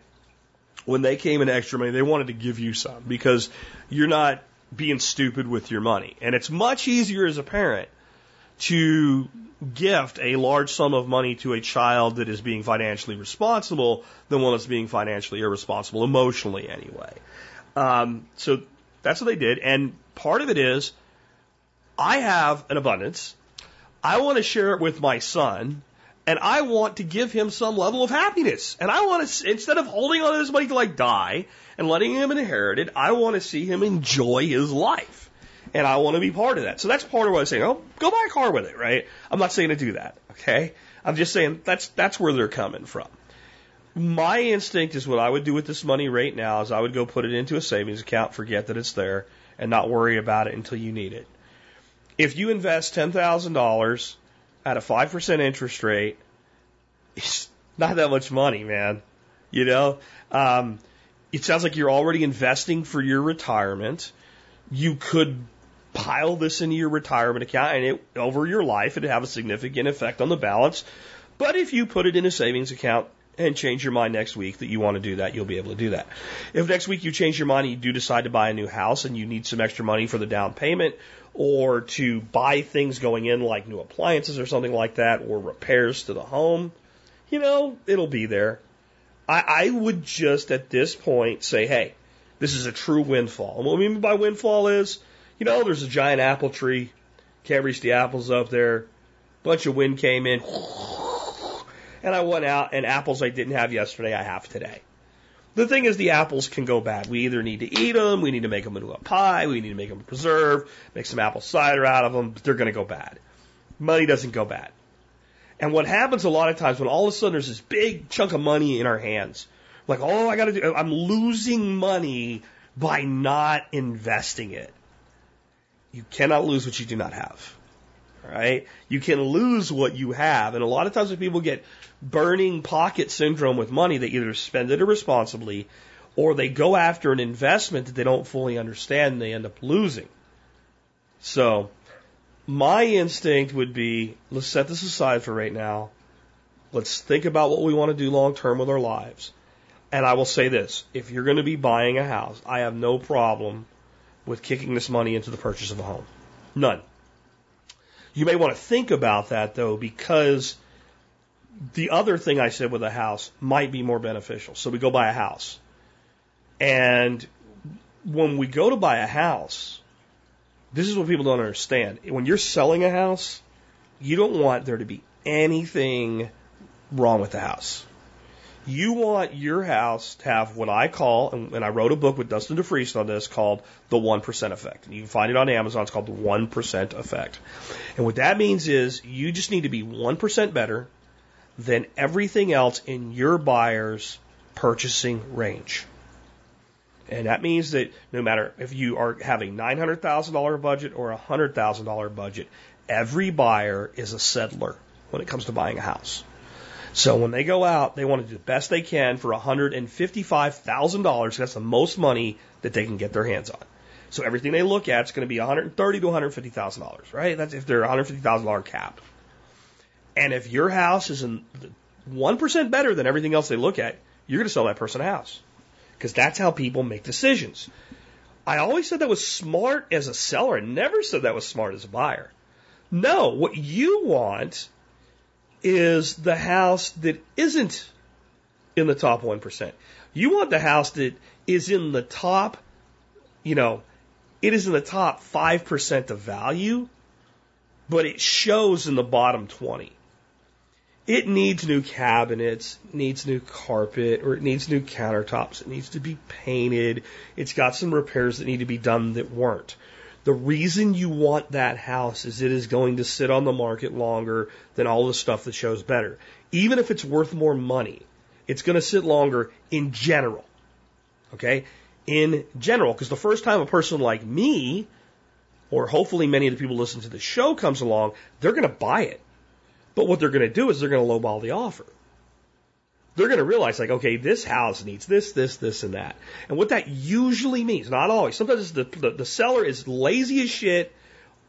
when they came in extra money, they wanted to give you some because you're not being stupid with your money. And it's much easier as a parent to gift a large sum of money to a child that is being financially responsible than one that's being financially irresponsible, emotionally anyway. Um, so that's what they did. And part of it is I have an abundance. I want to share it with my son and I want to give him some level of happiness. And I want to, instead of holding on to this money to like die and letting him inherit it, I want to see him enjoy his life. And I want to be part of that. So that's part of what I'm saying. Oh, go buy a car with it, right? I'm not saying to do that, okay? I'm just saying that's, that's where they're coming from. My instinct is what I would do with this money right now is I would go put it into a savings account, forget that it's there, and not worry about it until you need it. If you invest $10,000 at a 5% interest rate, it's not that much money, man. You know, um, it sounds like you're already investing for your retirement. You could pile this into your retirement account and it, over your life, it'd have a significant effect on the balance. But if you put it in a savings account and change your mind next week that you want to do that, you'll be able to do that. If next week you change your mind and you do decide to buy a new house and you need some extra money for the down payment or to buy things going in like new appliances or something like that or repairs to the home, you know, it'll be there. I, I would just at this point say, hey, this is a true windfall. And what we mean by windfall is, you know, there's a giant apple tree, can't reach the apples up there, bunch of wind came in, and I went out and apples I didn't have yesterday I have today. The thing is, the apples can go bad. We either need to eat them, we need to make them into a pie, we need to make them a preserve, make some apple cider out of them, but they're going to go bad. Money doesn't go bad. And what happens a lot of times when all of a sudden there's this big chunk of money in our hands, like, oh, I got to do, I'm losing money by not investing it. You cannot lose what you do not have. Right? You can lose what you have. And a lot of times when people get burning pocket syndrome with money. They either spend it irresponsibly or they go after an investment that they don't fully understand and they end up losing. So, my instinct would be let's set this aside for right now. Let's think about what we want to do long term with our lives. And I will say this if you're going to be buying a house, I have no problem with kicking this money into the purchase of a home. None. You may want to think about that though, because the other thing I said with a house might be more beneficial. So we go buy a house. And when we go to buy a house, this is what people don't understand. When you're selling a house, you don't want there to be anything wrong with the house. You want your house to have what I call, and I wrote a book with Dustin DeFries on this called the 1% effect. And you can find it on Amazon. It's called the 1% effect. And what that means is you just need to be 1% better than everything else in your buyer's purchasing range. And that means that no matter if you are having $900,000 budget or a $100,000 budget, every buyer is a settler when it comes to buying a house. So when they go out, they want to do the best they can for $155,000. That's the most money that they can get their hands on. So everything they look at is going to be 130 to 150,000 dollars, right? That's if they're 150,000 dollar cap. And if your house is in one percent better than everything else they look at, you're going to sell that person a house because that's how people make decisions. I always said that was smart as a seller. I never said that was smart as a buyer. No, what you want is the house that isn't in the top 1%. You want the house that is in the top, you know, it is in the top 5% of value, but it shows in the bottom 20. It needs new cabinets, needs new carpet, or it needs new countertops. It needs to be painted. It's got some repairs that need to be done that weren't. The reason you want that house is it is going to sit on the market longer than all the stuff that shows better. Even if it's worth more money, it's going to sit longer in general. Okay? In general, because the first time a person like me, or hopefully many of the people listening to the show comes along, they're going to buy it. But what they're going to do is they're going to lowball the offer they're going to realize like, okay, this house needs this, this, this, and that. And what that usually means, not always, sometimes the, the, the seller is lazy as shit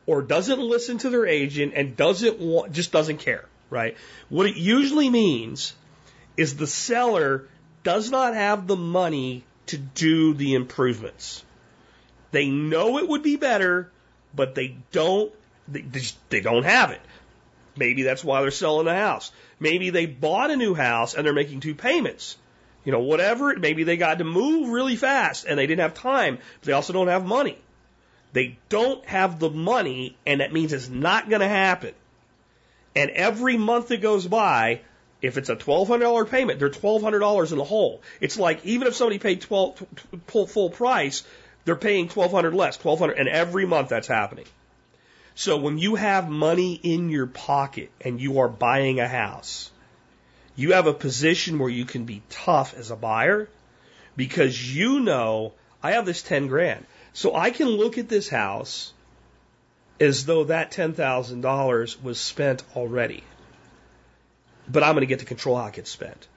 or doesn't listen to their agent and doesn't want, just doesn't care, right? What it usually means is the seller does not have the money to do the improvements. They know it would be better, but they don't, they, they don't have it. Maybe that's why they're selling the house. Maybe they bought a new house and they're making two payments. You know, whatever. Maybe they got to move really fast and they didn't have time, but they also don't have money. They don't have the money, and that means it's not going to happen. And every month that goes by, if it's a twelve hundred dollar payment, they're twelve hundred dollars in the hole. It's like even if somebody paid twelve full price, they're paying twelve hundred less, twelve hundred, and every month that's happening. So when you have money in your pocket and you are buying a house, you have a position where you can be tough as a buyer because you know I have this 10 grand. So I can look at this house as though that $10,000 was spent already. But I'm going to get to control how it gets spent.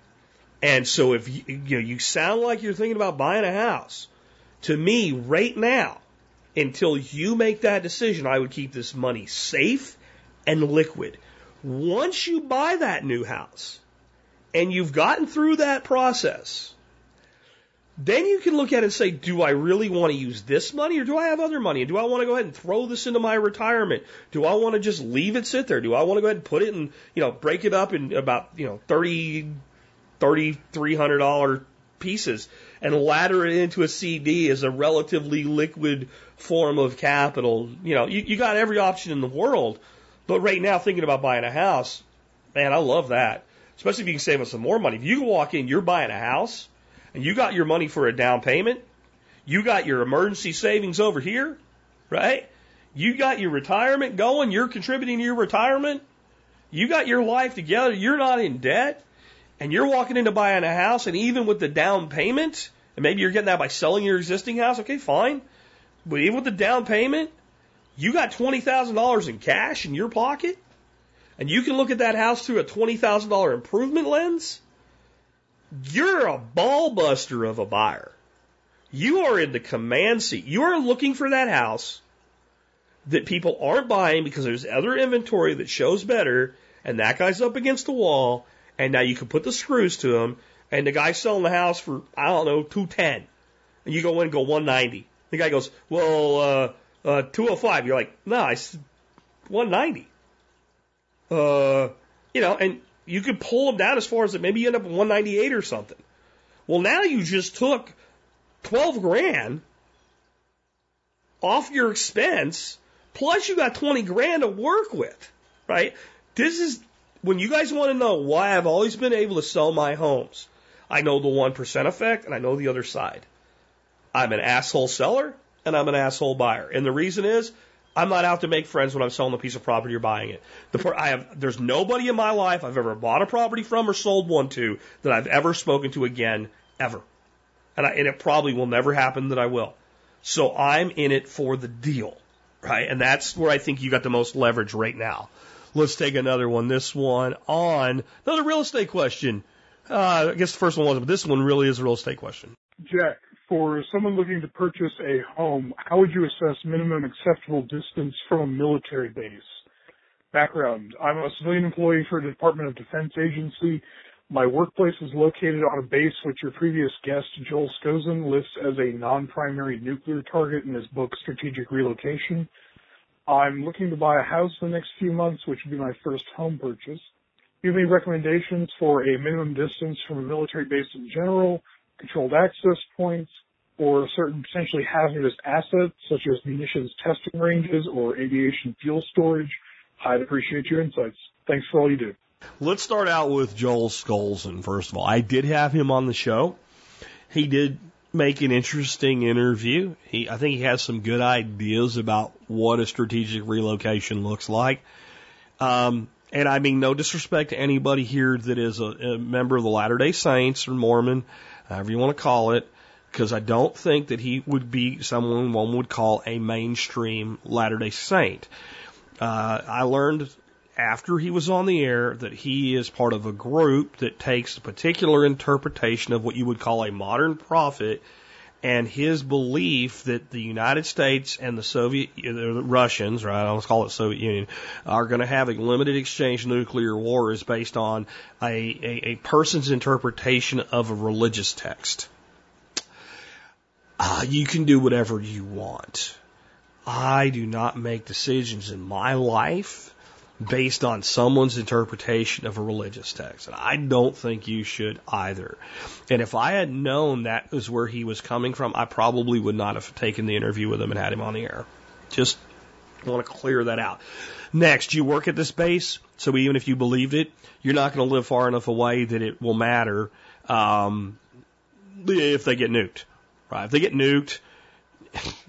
And so if you, you know, you sound like you're thinking about buying a house, to me right now, until you make that decision, I would keep this money safe and liquid. Once you buy that new house and you've gotten through that process, then you can look at it and say, do I really want to use this money or do I have other money? And do I want to go ahead and throw this into my retirement? Do I want to just leave it sit there? Do I want to go ahead and put it in, you know, break it up in about, you know, thirty, thirty, three hundred dollar pieces and ladder it into a CD as a relatively liquid form of capital. You know, you, you got every option in the world. But right now, thinking about buying a house, man, I love that. Especially if you can save us some more money. If you walk in, you're buying a house, and you got your money for a down payment, you got your emergency savings over here, right? You got your retirement going, you're contributing to your retirement, you got your life together, you're not in debt, and you're walking into buying a house, and even with the down payment, and maybe you're getting that by selling your existing house, okay, fine. But even with the down payment, you got $20,000 in cash in your pocket, and you can look at that house through a $20,000 improvement lens. You're a ball buster of a buyer. You are in the command seat. You are looking for that house that people aren't buying because there's other inventory that shows better, and that guy's up against the wall, and now you can put the screws to them, and the guy's selling the house for, I don't know, 210. And you go in and go 190. The guy goes, well, uh, uh, 205. You're like, no, nah, it's 190. Uh, you know, and you could pull them down as far as that maybe you end up at 198 or something. Well, now you just took 12 grand off your expense, plus you got 20 grand to work with, right? This is when you guys want to know why I've always been able to sell my homes. I know the 1% effect and I know the other side. I'm an asshole seller and I'm an asshole buyer. And the reason is I'm not out to make friends when I'm selling a piece of property or buying it. The, I have, there's nobody in my life I've ever bought a property from or sold one to that I've ever spoken to again, ever. And, I, and it probably will never happen that I will. So I'm in it for the deal, right? And that's where I think you got the most leverage right now. Let's take another one. This one on another real estate question. Uh, I guess the first one wasn't, but this one really is a real estate question. Jack, for someone looking to purchase a home, how would you assess minimum acceptable distance from a military base? Background. I'm a civilian employee for a Department of Defense agency. My workplace is located on a base which your previous guest, Joel Skousen, lists as a non-primary nuclear target in his book Strategic Relocation. I'm looking to buy a house in the next few months, which would be my first home purchase. Do you have any recommendations for a minimum distance from a military base in general, controlled access points, or certain potentially hazardous assets such as munitions testing ranges or aviation fuel storage? I'd appreciate your insights. Thanks for all you do. Let's start out with Joel Skousen, first of all. I did have him on the show. He did make an interesting interview. He, I think he has some good ideas about what a strategic relocation looks like. Um, and I mean no disrespect to anybody here that is a, a member of the Latter Day Saints or Mormon, however you want to call it, because I don't think that he would be someone one would call a mainstream Latter Day Saint. Uh, I learned after he was on the air that he is part of a group that takes a particular interpretation of what you would call a modern prophet and his belief that the United States and the Soviet, the Russians, right, let's call it Soviet Union, are going to have a limited exchange nuclear war is based on a, a, a person's interpretation of a religious text. Uh, you can do whatever you want. I do not make decisions in my life based on someone's interpretation of a religious text. And I don't think you should either. And if I had known that was where he was coming from, I probably would not have taken the interview with him and had him on the air. Just want to clear that out. Next, you work at this base, so even if you believed it, you're not going to live far enough away that it will matter um, if they get nuked. Right? If they get nuked,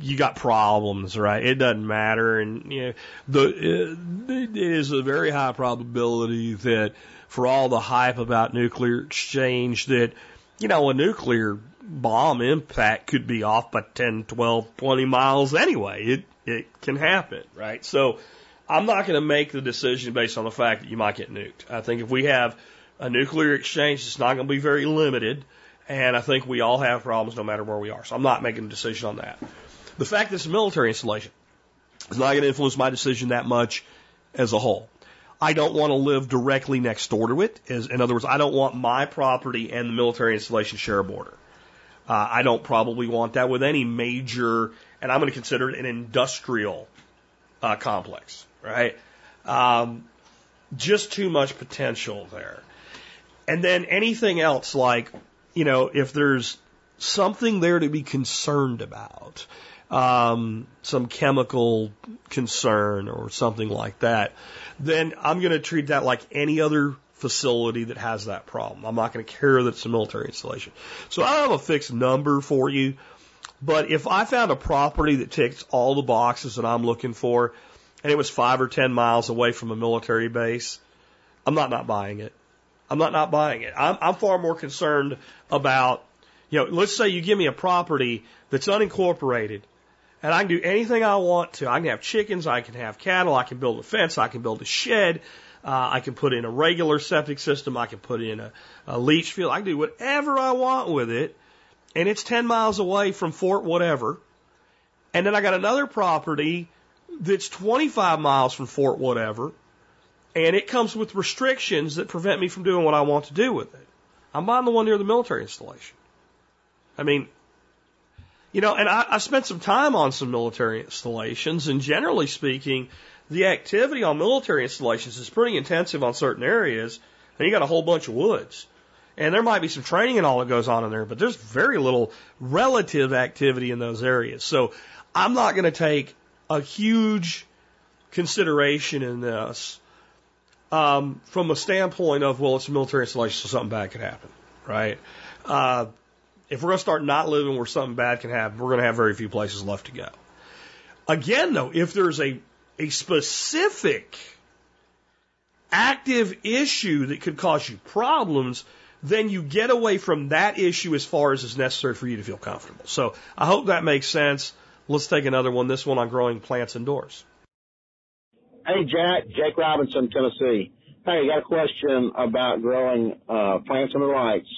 you got problems, right? It doesn't matter, and you know, the it is a very high probability that for all the hype about nuclear exchange, that you know a nuclear bomb impact could be off by 10, 12, 20 miles anyway. It it can happen, right? So I'm not going to make the decision based on the fact that you might get nuked. I think if we have a nuclear exchange, it's not going to be very limited. And I think we all have problems no matter where we are. So I'm not making a decision on that. The fact that it's a military installation is not going to influence my decision that much as a whole. I don't want to live directly next door to it. In other words, I don't want my property and the military installation share a border. Uh, I don't probably want that with any major, and I'm going to consider it an industrial uh, complex, right? Um, just too much potential there. And then anything else like you know, if there's something there to be concerned about, um, some chemical concern or something like that, then I'm going to treat that like any other facility that has that problem. I'm not going to care that it's a military installation. So I have a fixed number for you, but if I found a property that ticks all the boxes that I'm looking for, and it was five or ten miles away from a military base, I'm not not buying it. I'm not not buying it. I'm, I'm far more concerned about, you know, let's say you give me a property that's unincorporated and I can do anything I want to. I can have chickens, I can have cattle, I can build a fence, I can build a shed, uh, I can put in a regular septic system, I can put in a, a leach field, I can do whatever I want with it, and it's 10 miles away from Fort whatever. And then I got another property that's 25 miles from Fort whatever, and it comes with restrictions that prevent me from doing what I want to do with it. I'm buying the one near the military installation. I mean, you know, and I, I spent some time on some military installations, and generally speaking, the activity on military installations is pretty intensive on certain areas, and you got a whole bunch of woods. And there might be some training and all that goes on in there, but there's very little relative activity in those areas. So I'm not going to take a huge consideration in this um, from a standpoint of, well, it's a military installation, so something bad could happen, right? Uh, if we're going to start not living where something bad can happen, we're going to have very few places left to go. Again, though, if there's a, a specific active issue that could cause you problems, then you get away from that issue as far as is necessary for you to feel comfortable. So I hope that makes sense. Let's take another one, this one on growing plants indoors. Hey, Jack. Jake Robinson, Tennessee. Hey, got a question about growing uh, plants under lights.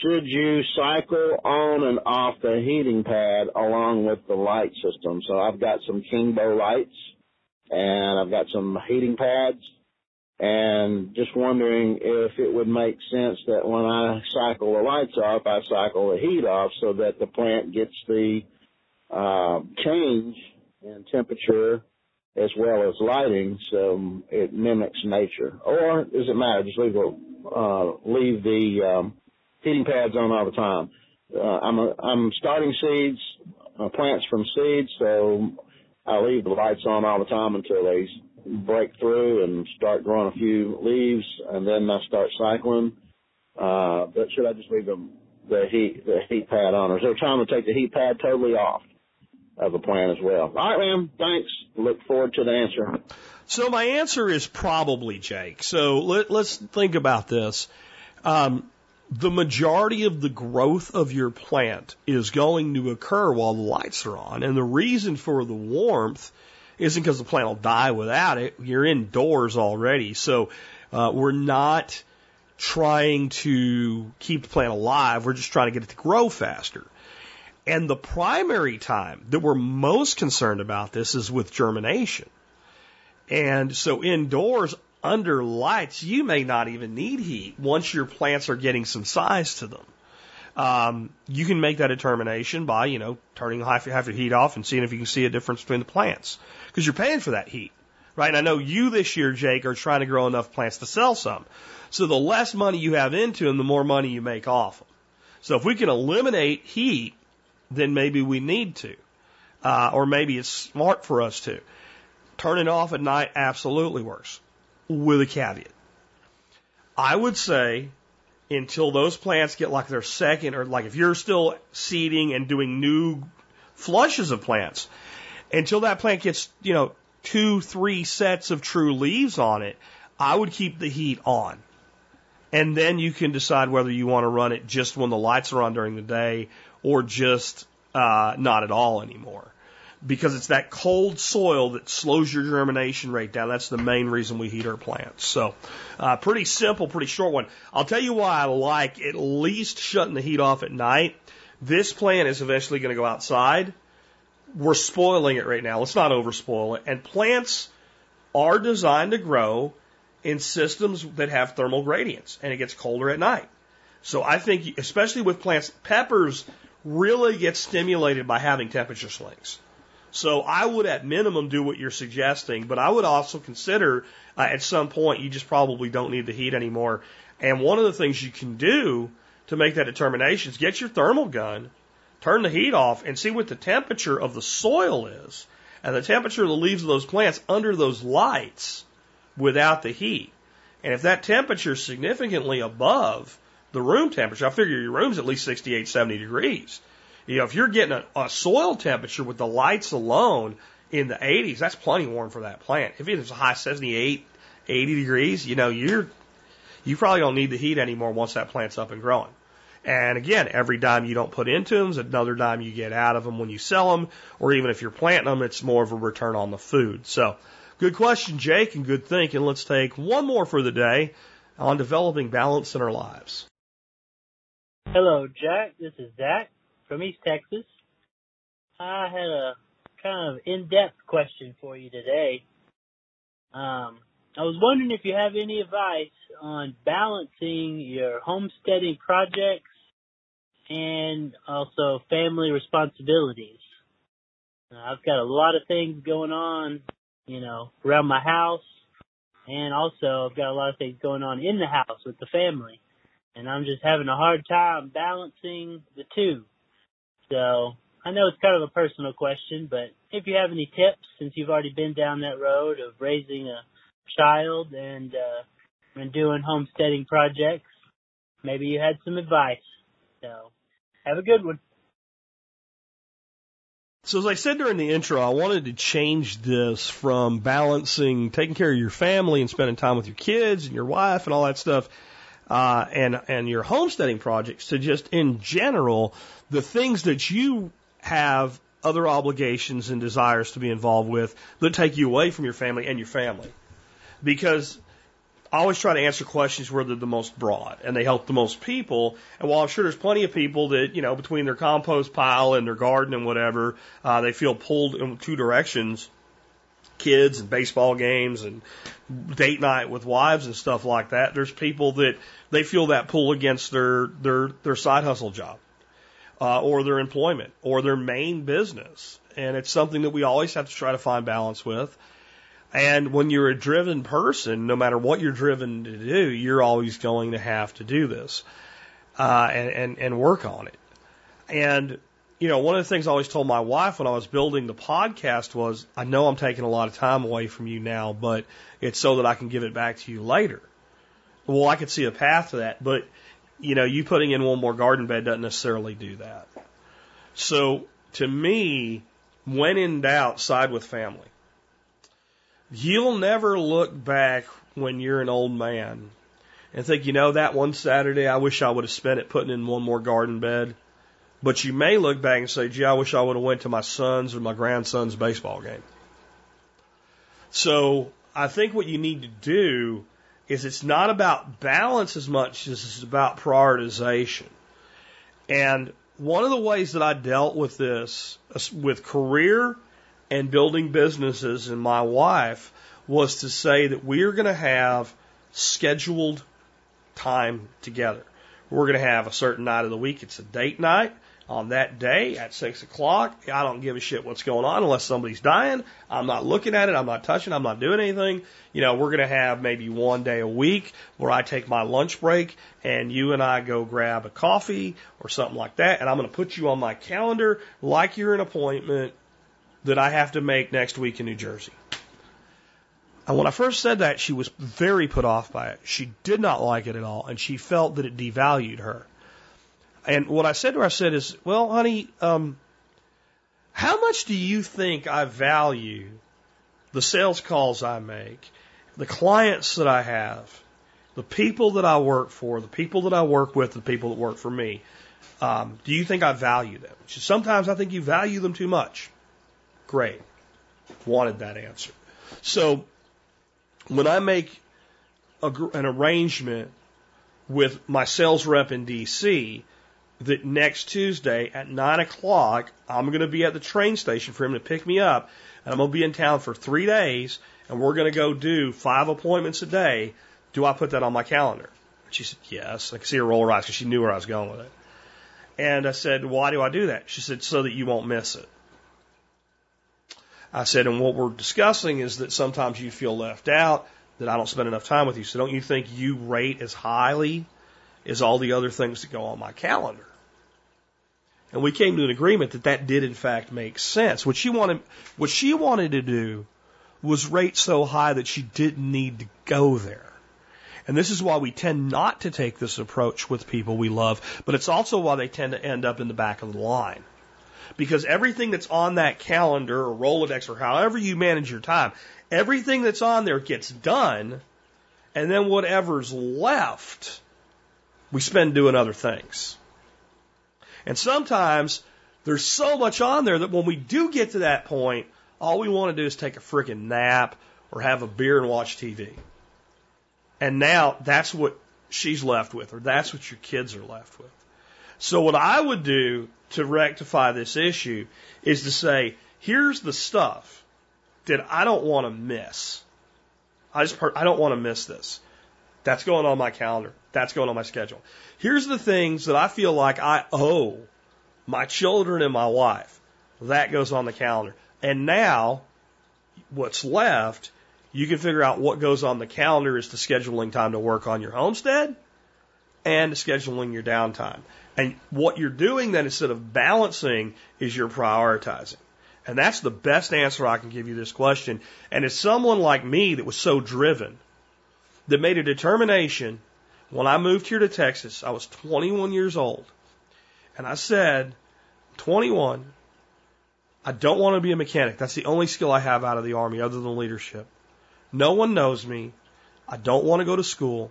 Should you cycle on and off the heating pad along with the light system? So I've got some Kingbo lights and I've got some heating pads and just wondering if it would make sense that when I cycle the lights off, I cycle the heat off so that the plant gets the uh, change in temperature as well as lighting, so it mimics nature. Or does it matter? Just leave the uh, leave the um, heating pads on all the time. Uh, I'm a, I'm starting seeds, uh, plants from seeds, so I leave the lights on all the time until they break through and start growing a few leaves, and then I start cycling. Uh, but should I just leave them the heat the heat pad on, or is there time to take the heat pad totally off of the plant as well? All right, ma'am. Thanks. Look forward to the answer. So my answer is probably Jake. So let, us think about this. Um, the majority of the growth of your plant is going to occur while the lights are on, and the reason for the warmth isn't because the plant will die without it. You're indoors already. So uh, we're not trying to keep the plant alive. We're just trying to get it to grow faster. And the primary time that we're most concerned about this is with germination. And so indoors, under lights, you may not even need heat once your plants are getting some size to them. Um, you can make that determination by, you know, turning half, half your heat off and seeing if you can see a difference between the plants. Because you're paying for that heat, right? And I know you this year, Jake, are trying to grow enough plants to sell some. So the less money you have into them, the more money you make off them. So if we can eliminate heat, then maybe we need to. Uh, or maybe it's smart for us to. Turning off at night absolutely works with a caveat. I would say until those plants get like their second, or like if you're still seeding and doing new flushes of plants, until that plant gets, you know, two, three sets of true leaves on it, I would keep the heat on. And then you can decide whether you want to run it just when the lights are on during the day or just uh, not at all anymore because it's that cold soil that slows your germination rate down. That's the main reason we heat our plants. So, uh, pretty simple, pretty short one. I'll tell you why I like at least shutting the heat off at night. This plant is eventually going to go outside. We're spoiling it right now. Let's not overspoil it. And plants are designed to grow in systems that have thermal gradients and it gets colder at night. So I think, especially with plants, peppers really get stimulated by having temperature swings. So I would at minimum do what you're suggesting, but I would also consider uh, at some point you just probably don't need the heat anymore. And one of the things you can do to make that determination is get your thermal gun, turn the heat off, and see what the temperature of the soil is and the temperature of the leaves of those plants under those lights without the heat. And if that temperature is significantly above the room temperature, I figure your room's at least 68, 70 degrees. You know, if you're getting a, a soil temperature with the lights alone in the 80s, that's plenty warm for that plant. If it's a high 78, 80 degrees, you know, you're, you probably don't need the heat anymore once that plant's up and growing. And again, every dime you don't put into them is another dime you get out of them when you sell them, or even if you're planting them, it's more of a return on the food. So, good question, Jake, and good thinking. Let's take one more for the day on developing balance in our lives. Hello, Jack. This is Zach from East Texas. I had a kind of in-depth question for you today. Um, I was wondering if you have any advice on balancing your homesteading projects and also family responsibilities. I've got a lot of things going on, you know, around my house, and also I've got a lot of things going on in the house with the family, and I'm just having a hard time balancing the two. So I know it's kind of a personal question, but if you have any tips, since you've already been down that road of raising a child and uh, and doing homesteading projects, maybe you had some advice. So have a good one. So as I said during the intro, I wanted to change this from balancing taking care of your family and spending time with your kids and your wife and all that stuff uh, and and your homesteading projects to just in general the things that you have other obligations and desires to be involved with that take you away from your family and your family. Because I always try to answer questions where they're the most broad and they help the most people. And while I'm sure there's plenty of people that, you know, between their compost pile and their garden and whatever, uh, they feel pulled in two directions kids and baseball games and date night with wives and stuff like that. There's people that they feel that pull against their their their side hustle job uh, or their employment or their main business, and it's something that we always have to try to find balance with. And when you're a driven person, no matter what you're driven to do, you're always going to have to do this uh, and, and and work on it. And you know, one of the things I always told my wife when I was building the podcast was, I know I'm taking a lot of time away from you now, but it's so that I can give it back to you later. Well, I could see a path to that, but you know, you putting in one more garden bed doesn't necessarily do that. So to me, when in doubt, side with family. You'll never look back when you're an old man and think, you know, that one Saturday I wish I would have spent it putting in one more garden bed. But you may look back and say, gee, I wish I would have went to my son's or my grandson's baseball game. So I think what you need to do is it's not about balance as much as it's about prioritization. And one of the ways that I dealt with this, with career and building businesses and my wife, was to say that we are going to have scheduled time together. We're going to have a certain night of the week. It's a date night on that day at six o'clock. I don't give a shit what's going on unless somebody's dying. I'm not looking at it. I'm not touching. I'm not doing anything. You know, we're going to have maybe one day a week where I take my lunch break and you and I go grab a coffee or something like that. And I'm going to put you on my calendar like you're an appointment that I have to make next week in New Jersey. And when I first said that, she was very put off by it. She did not like it at all, and she felt that it devalued her. And what I said to her, I said is, well, honey, um, how much do you think I value the sales calls I make, the clients that I have, the people that I work for, the people that I work with, the people that work for me? Um, do you think I value them? She, Sometimes I think you value them too much. Great. Wanted that answer. So when I make a, an arrangement with my sales rep in DC, that next Tuesday at nine o'clock, I'm going to be at the train station for him to pick me up, and I'm going to be in town for three days, and we're going to go do five appointments a day. Do I put that on my calendar? She said, yes. I could see her roll her eyes because she knew where I was going with it. And I said, why do I do that? She said, so that you won't miss it. I said, and what we're discussing is that sometimes you feel left out, that I don't spend enough time with you. So don't you think you rate as highly as all the other things that go on my calendar? And we came to an agreement that that did in fact make sense. What she wanted, what she wanted to do was rate so high that she didn't need to go there. And this is why we tend not to take this approach with people we love, but it's also why they tend to end up in the back of the line. Because everything that's on that calendar or Rolodex or however you manage your time, everything that's on there gets done, and then whatever's left, we spend doing other things. And sometimes there's so much on there that when we do get to that point, all we want to do is take a freaking nap or have a beer and watch TV. And now that's what she's left with, or that's what your kids are left with. So what I would do to rectify this issue is to say, here's the stuff that I don't want to miss. I just, I don't want to miss this. That's going on my calendar. That's going on my schedule. Here's the things that I feel like I owe my children and my wife. That goes on the calendar. And now, what's left, you can figure out what goes on the calendar is the scheduling time to work on your homestead and scheduling your downtime. And what you're doing then instead of balancing is you're prioritizing. And that's the best answer I can give you this question. And as someone like me that was so driven, that made a determination when I moved here to Texas, I was 21 years old. And I said, 21, I don't want to be a mechanic. That's the only skill I have out of the Army other than leadership. No one knows me. I don't want to go to school.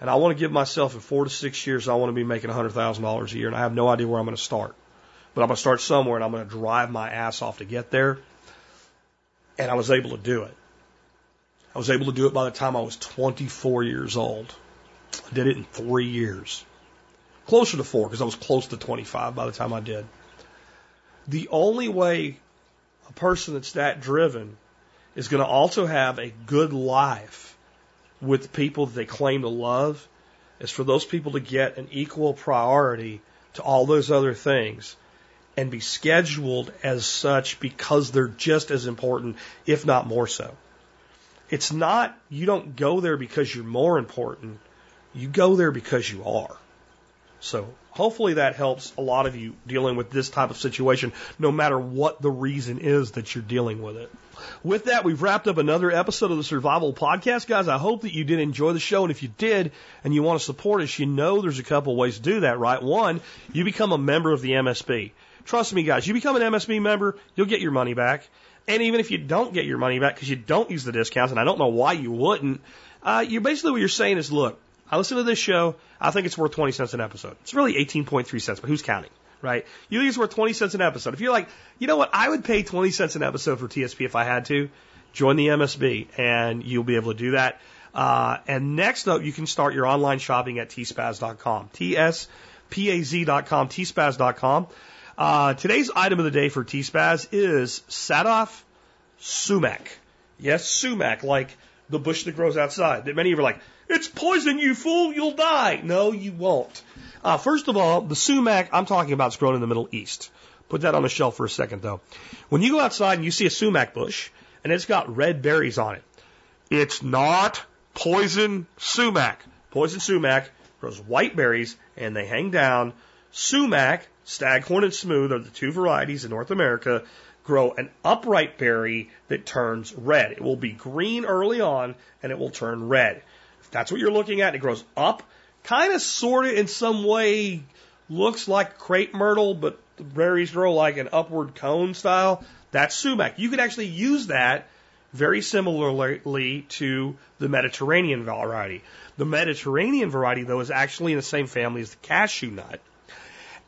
And I want to give myself in four to six years, I want to be making $100,000 a year. And I have no idea where I'm going to start. but I'm going to start somewhere and I'm going to drive my ass off to get there. And I was able to do it. I was able to do it by the time I was 24 years old. I did it in three years. Closer to four, because I was close to 25 by the time I did. The only way a person that's that driven is going to also have a good life with people that they claim to love is for those people to get an equal priority to all those other things and be scheduled as such because they're just as important, if not more so. It's not, you don't go there because you're more important. You go there because you are. So hopefully that helps a lot of you dealing with this type of situation, no matter what the reason is that you're dealing with it. With that, we've wrapped up another episode of the Survival Podcast, guys. I hope that you did enjoy the show. And if you did and you want to support us, you know there's a couple ways to do that, right? One, you become a member of the MSB. Trust me, guys, you become an MSB member, you'll get your money back. And even if you don't get your money back because you don't use the discounts, and I don't know why you wouldn't, uh, you basically what you're saying is, look, I listen to this show, I think it's worth 20 cents an episode. It's really 18.3 cents, but who's counting? right? You think it's worth 20 cents an episode. If you're like, you know what, I would pay 20 cents an episode for TSP if I had to, join the MSB and you'll be able to do that. Uh, and next up, you can start your online shopping at tspaz.com. T-S-P-A-Z.com, tspaz.com. Uh, today's item of the day for T-Spaz is Sadaf sumac. Yes, sumac, like the bush that grows outside. Many of you are like, it's poison, you fool, you'll die. No, you won't. Uh, first of all, the sumac I'm talking about is grown in the Middle East. Put that on the shelf for a second, though. When you go outside and you see a sumac bush and it's got red berries on it, it's not poison sumac. Poison sumac grows white berries and they hang down. Sumac, staghorn and smooth are the two varieties in North America, grow an upright berry that turns red. It will be green early on and it will turn red. That's what you're looking at, it grows up kind of sort of in some way looks like crepe myrtle, but the berries grow like an upward cone style. That's sumac. You could actually use that very similarly to the Mediterranean variety. The Mediterranean variety, though, is actually in the same family as the cashew nut.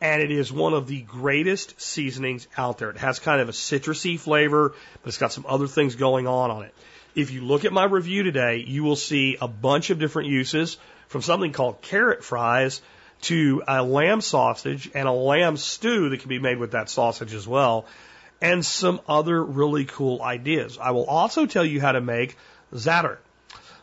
And it is one of the greatest seasonings out there. It has kind of a citrusy flavor, but it's got some other things going on on it. If you look at my review today, you will see a bunch of different uses from something called carrot fries to a lamb sausage and a lamb stew that can be made with that sausage as well, and some other really cool ideas. I will also tell you how to make zatter.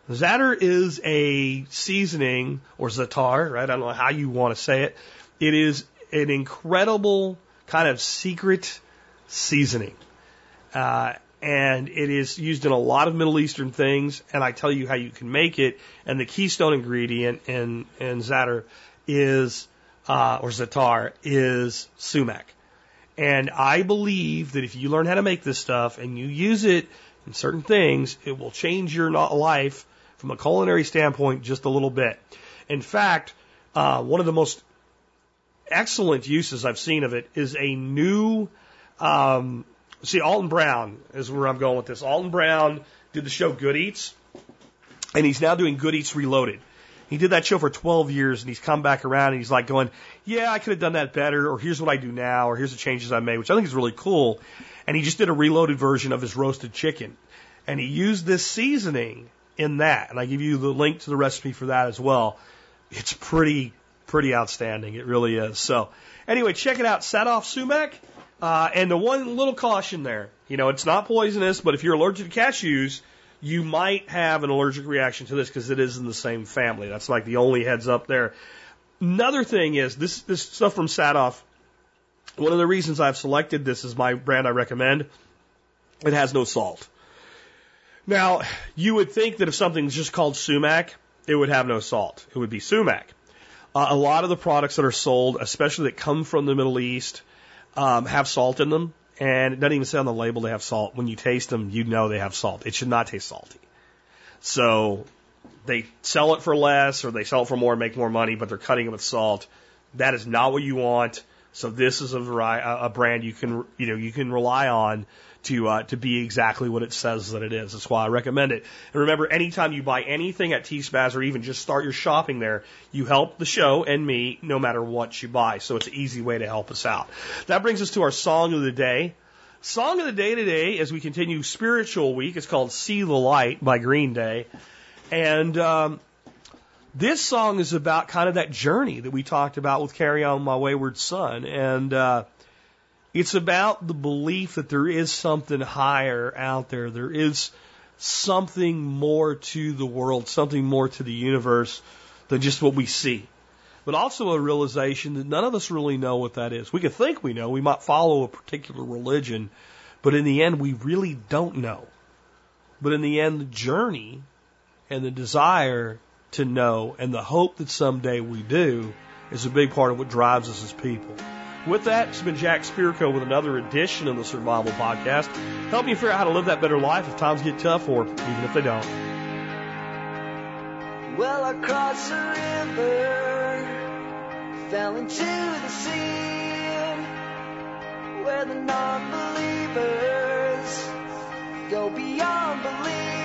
Zatter is a seasoning or zatar, right? I don't know how you want to say it. It is an incredible kind of secret seasoning. Uh, and it is used in a lot of Middle Eastern things. And I tell you how you can make it. And the keystone ingredient in in zatter is uh, or zatar is sumac. And I believe that if you learn how to make this stuff and you use it in certain things, it will change your life from a culinary standpoint just a little bit. In fact, uh, one of the most excellent uses I've seen of it is a new um, See, Alton Brown is where I'm going with this. Alton Brown did the show Good Eats, and he's now doing Good Eats Reloaded. He did that show for 12 years, and he's come back around, and he's like going, "Yeah, I could have done that better," or "Here's what I do now," or "Here's the changes I made," which I think is really cool. And he just did a reloaded version of his roasted chicken, and he used this seasoning in that. And I give you the link to the recipe for that as well. It's pretty, pretty outstanding. It really is. So, anyway, check it out. Sadaf sumac. Uh, and the one little caution there, you know, it's not poisonous, but if you're allergic to cashews, you might have an allergic reaction to this because it is in the same family. That's like the only heads up there. Another thing is this this stuff from Sadaf. One of the reasons I've selected this as my brand I recommend, it has no salt. Now, you would think that if something's just called sumac, it would have no salt. It would be sumac. Uh, a lot of the products that are sold, especially that come from the Middle East, um, have salt in them, and it doesn't even say on the label they have salt. When you taste them, you know they have salt. It should not taste salty. So they sell it for less, or they sell it for more and make more money, but they're cutting it with salt. That is not what you want. So this is a, vari- a brand you can you know you can rely on to uh, to be exactly what it says that it is. That's why I recommend it. And remember, anytime you buy anything at T-Spaz or even just start your shopping there, you help the show and me no matter what you buy. So it's an easy way to help us out. That brings us to our song of the day. Song of the day today, as we continue spiritual week, is called "See the Light" by Green Day, and um, this song is about kind of that journey that we talked about with "Carry On My Wayward Son," and uh, it's about the belief that there is something higher out there. There is something more to the world, something more to the universe than just what we see. But also a realization that none of us really know what that is. We can think we know. We might follow a particular religion, but in the end, we really don't know. But in the end, the journey and the desire to know and the hope that someday we do is a big part of what drives us as people. With that, it's been Jack Spirko with another edition of the Survival Podcast. Help you figure out how to live that better life if times get tough or even if they don't. Well, the river, fell into the sea, where the non-believers go beyond belief.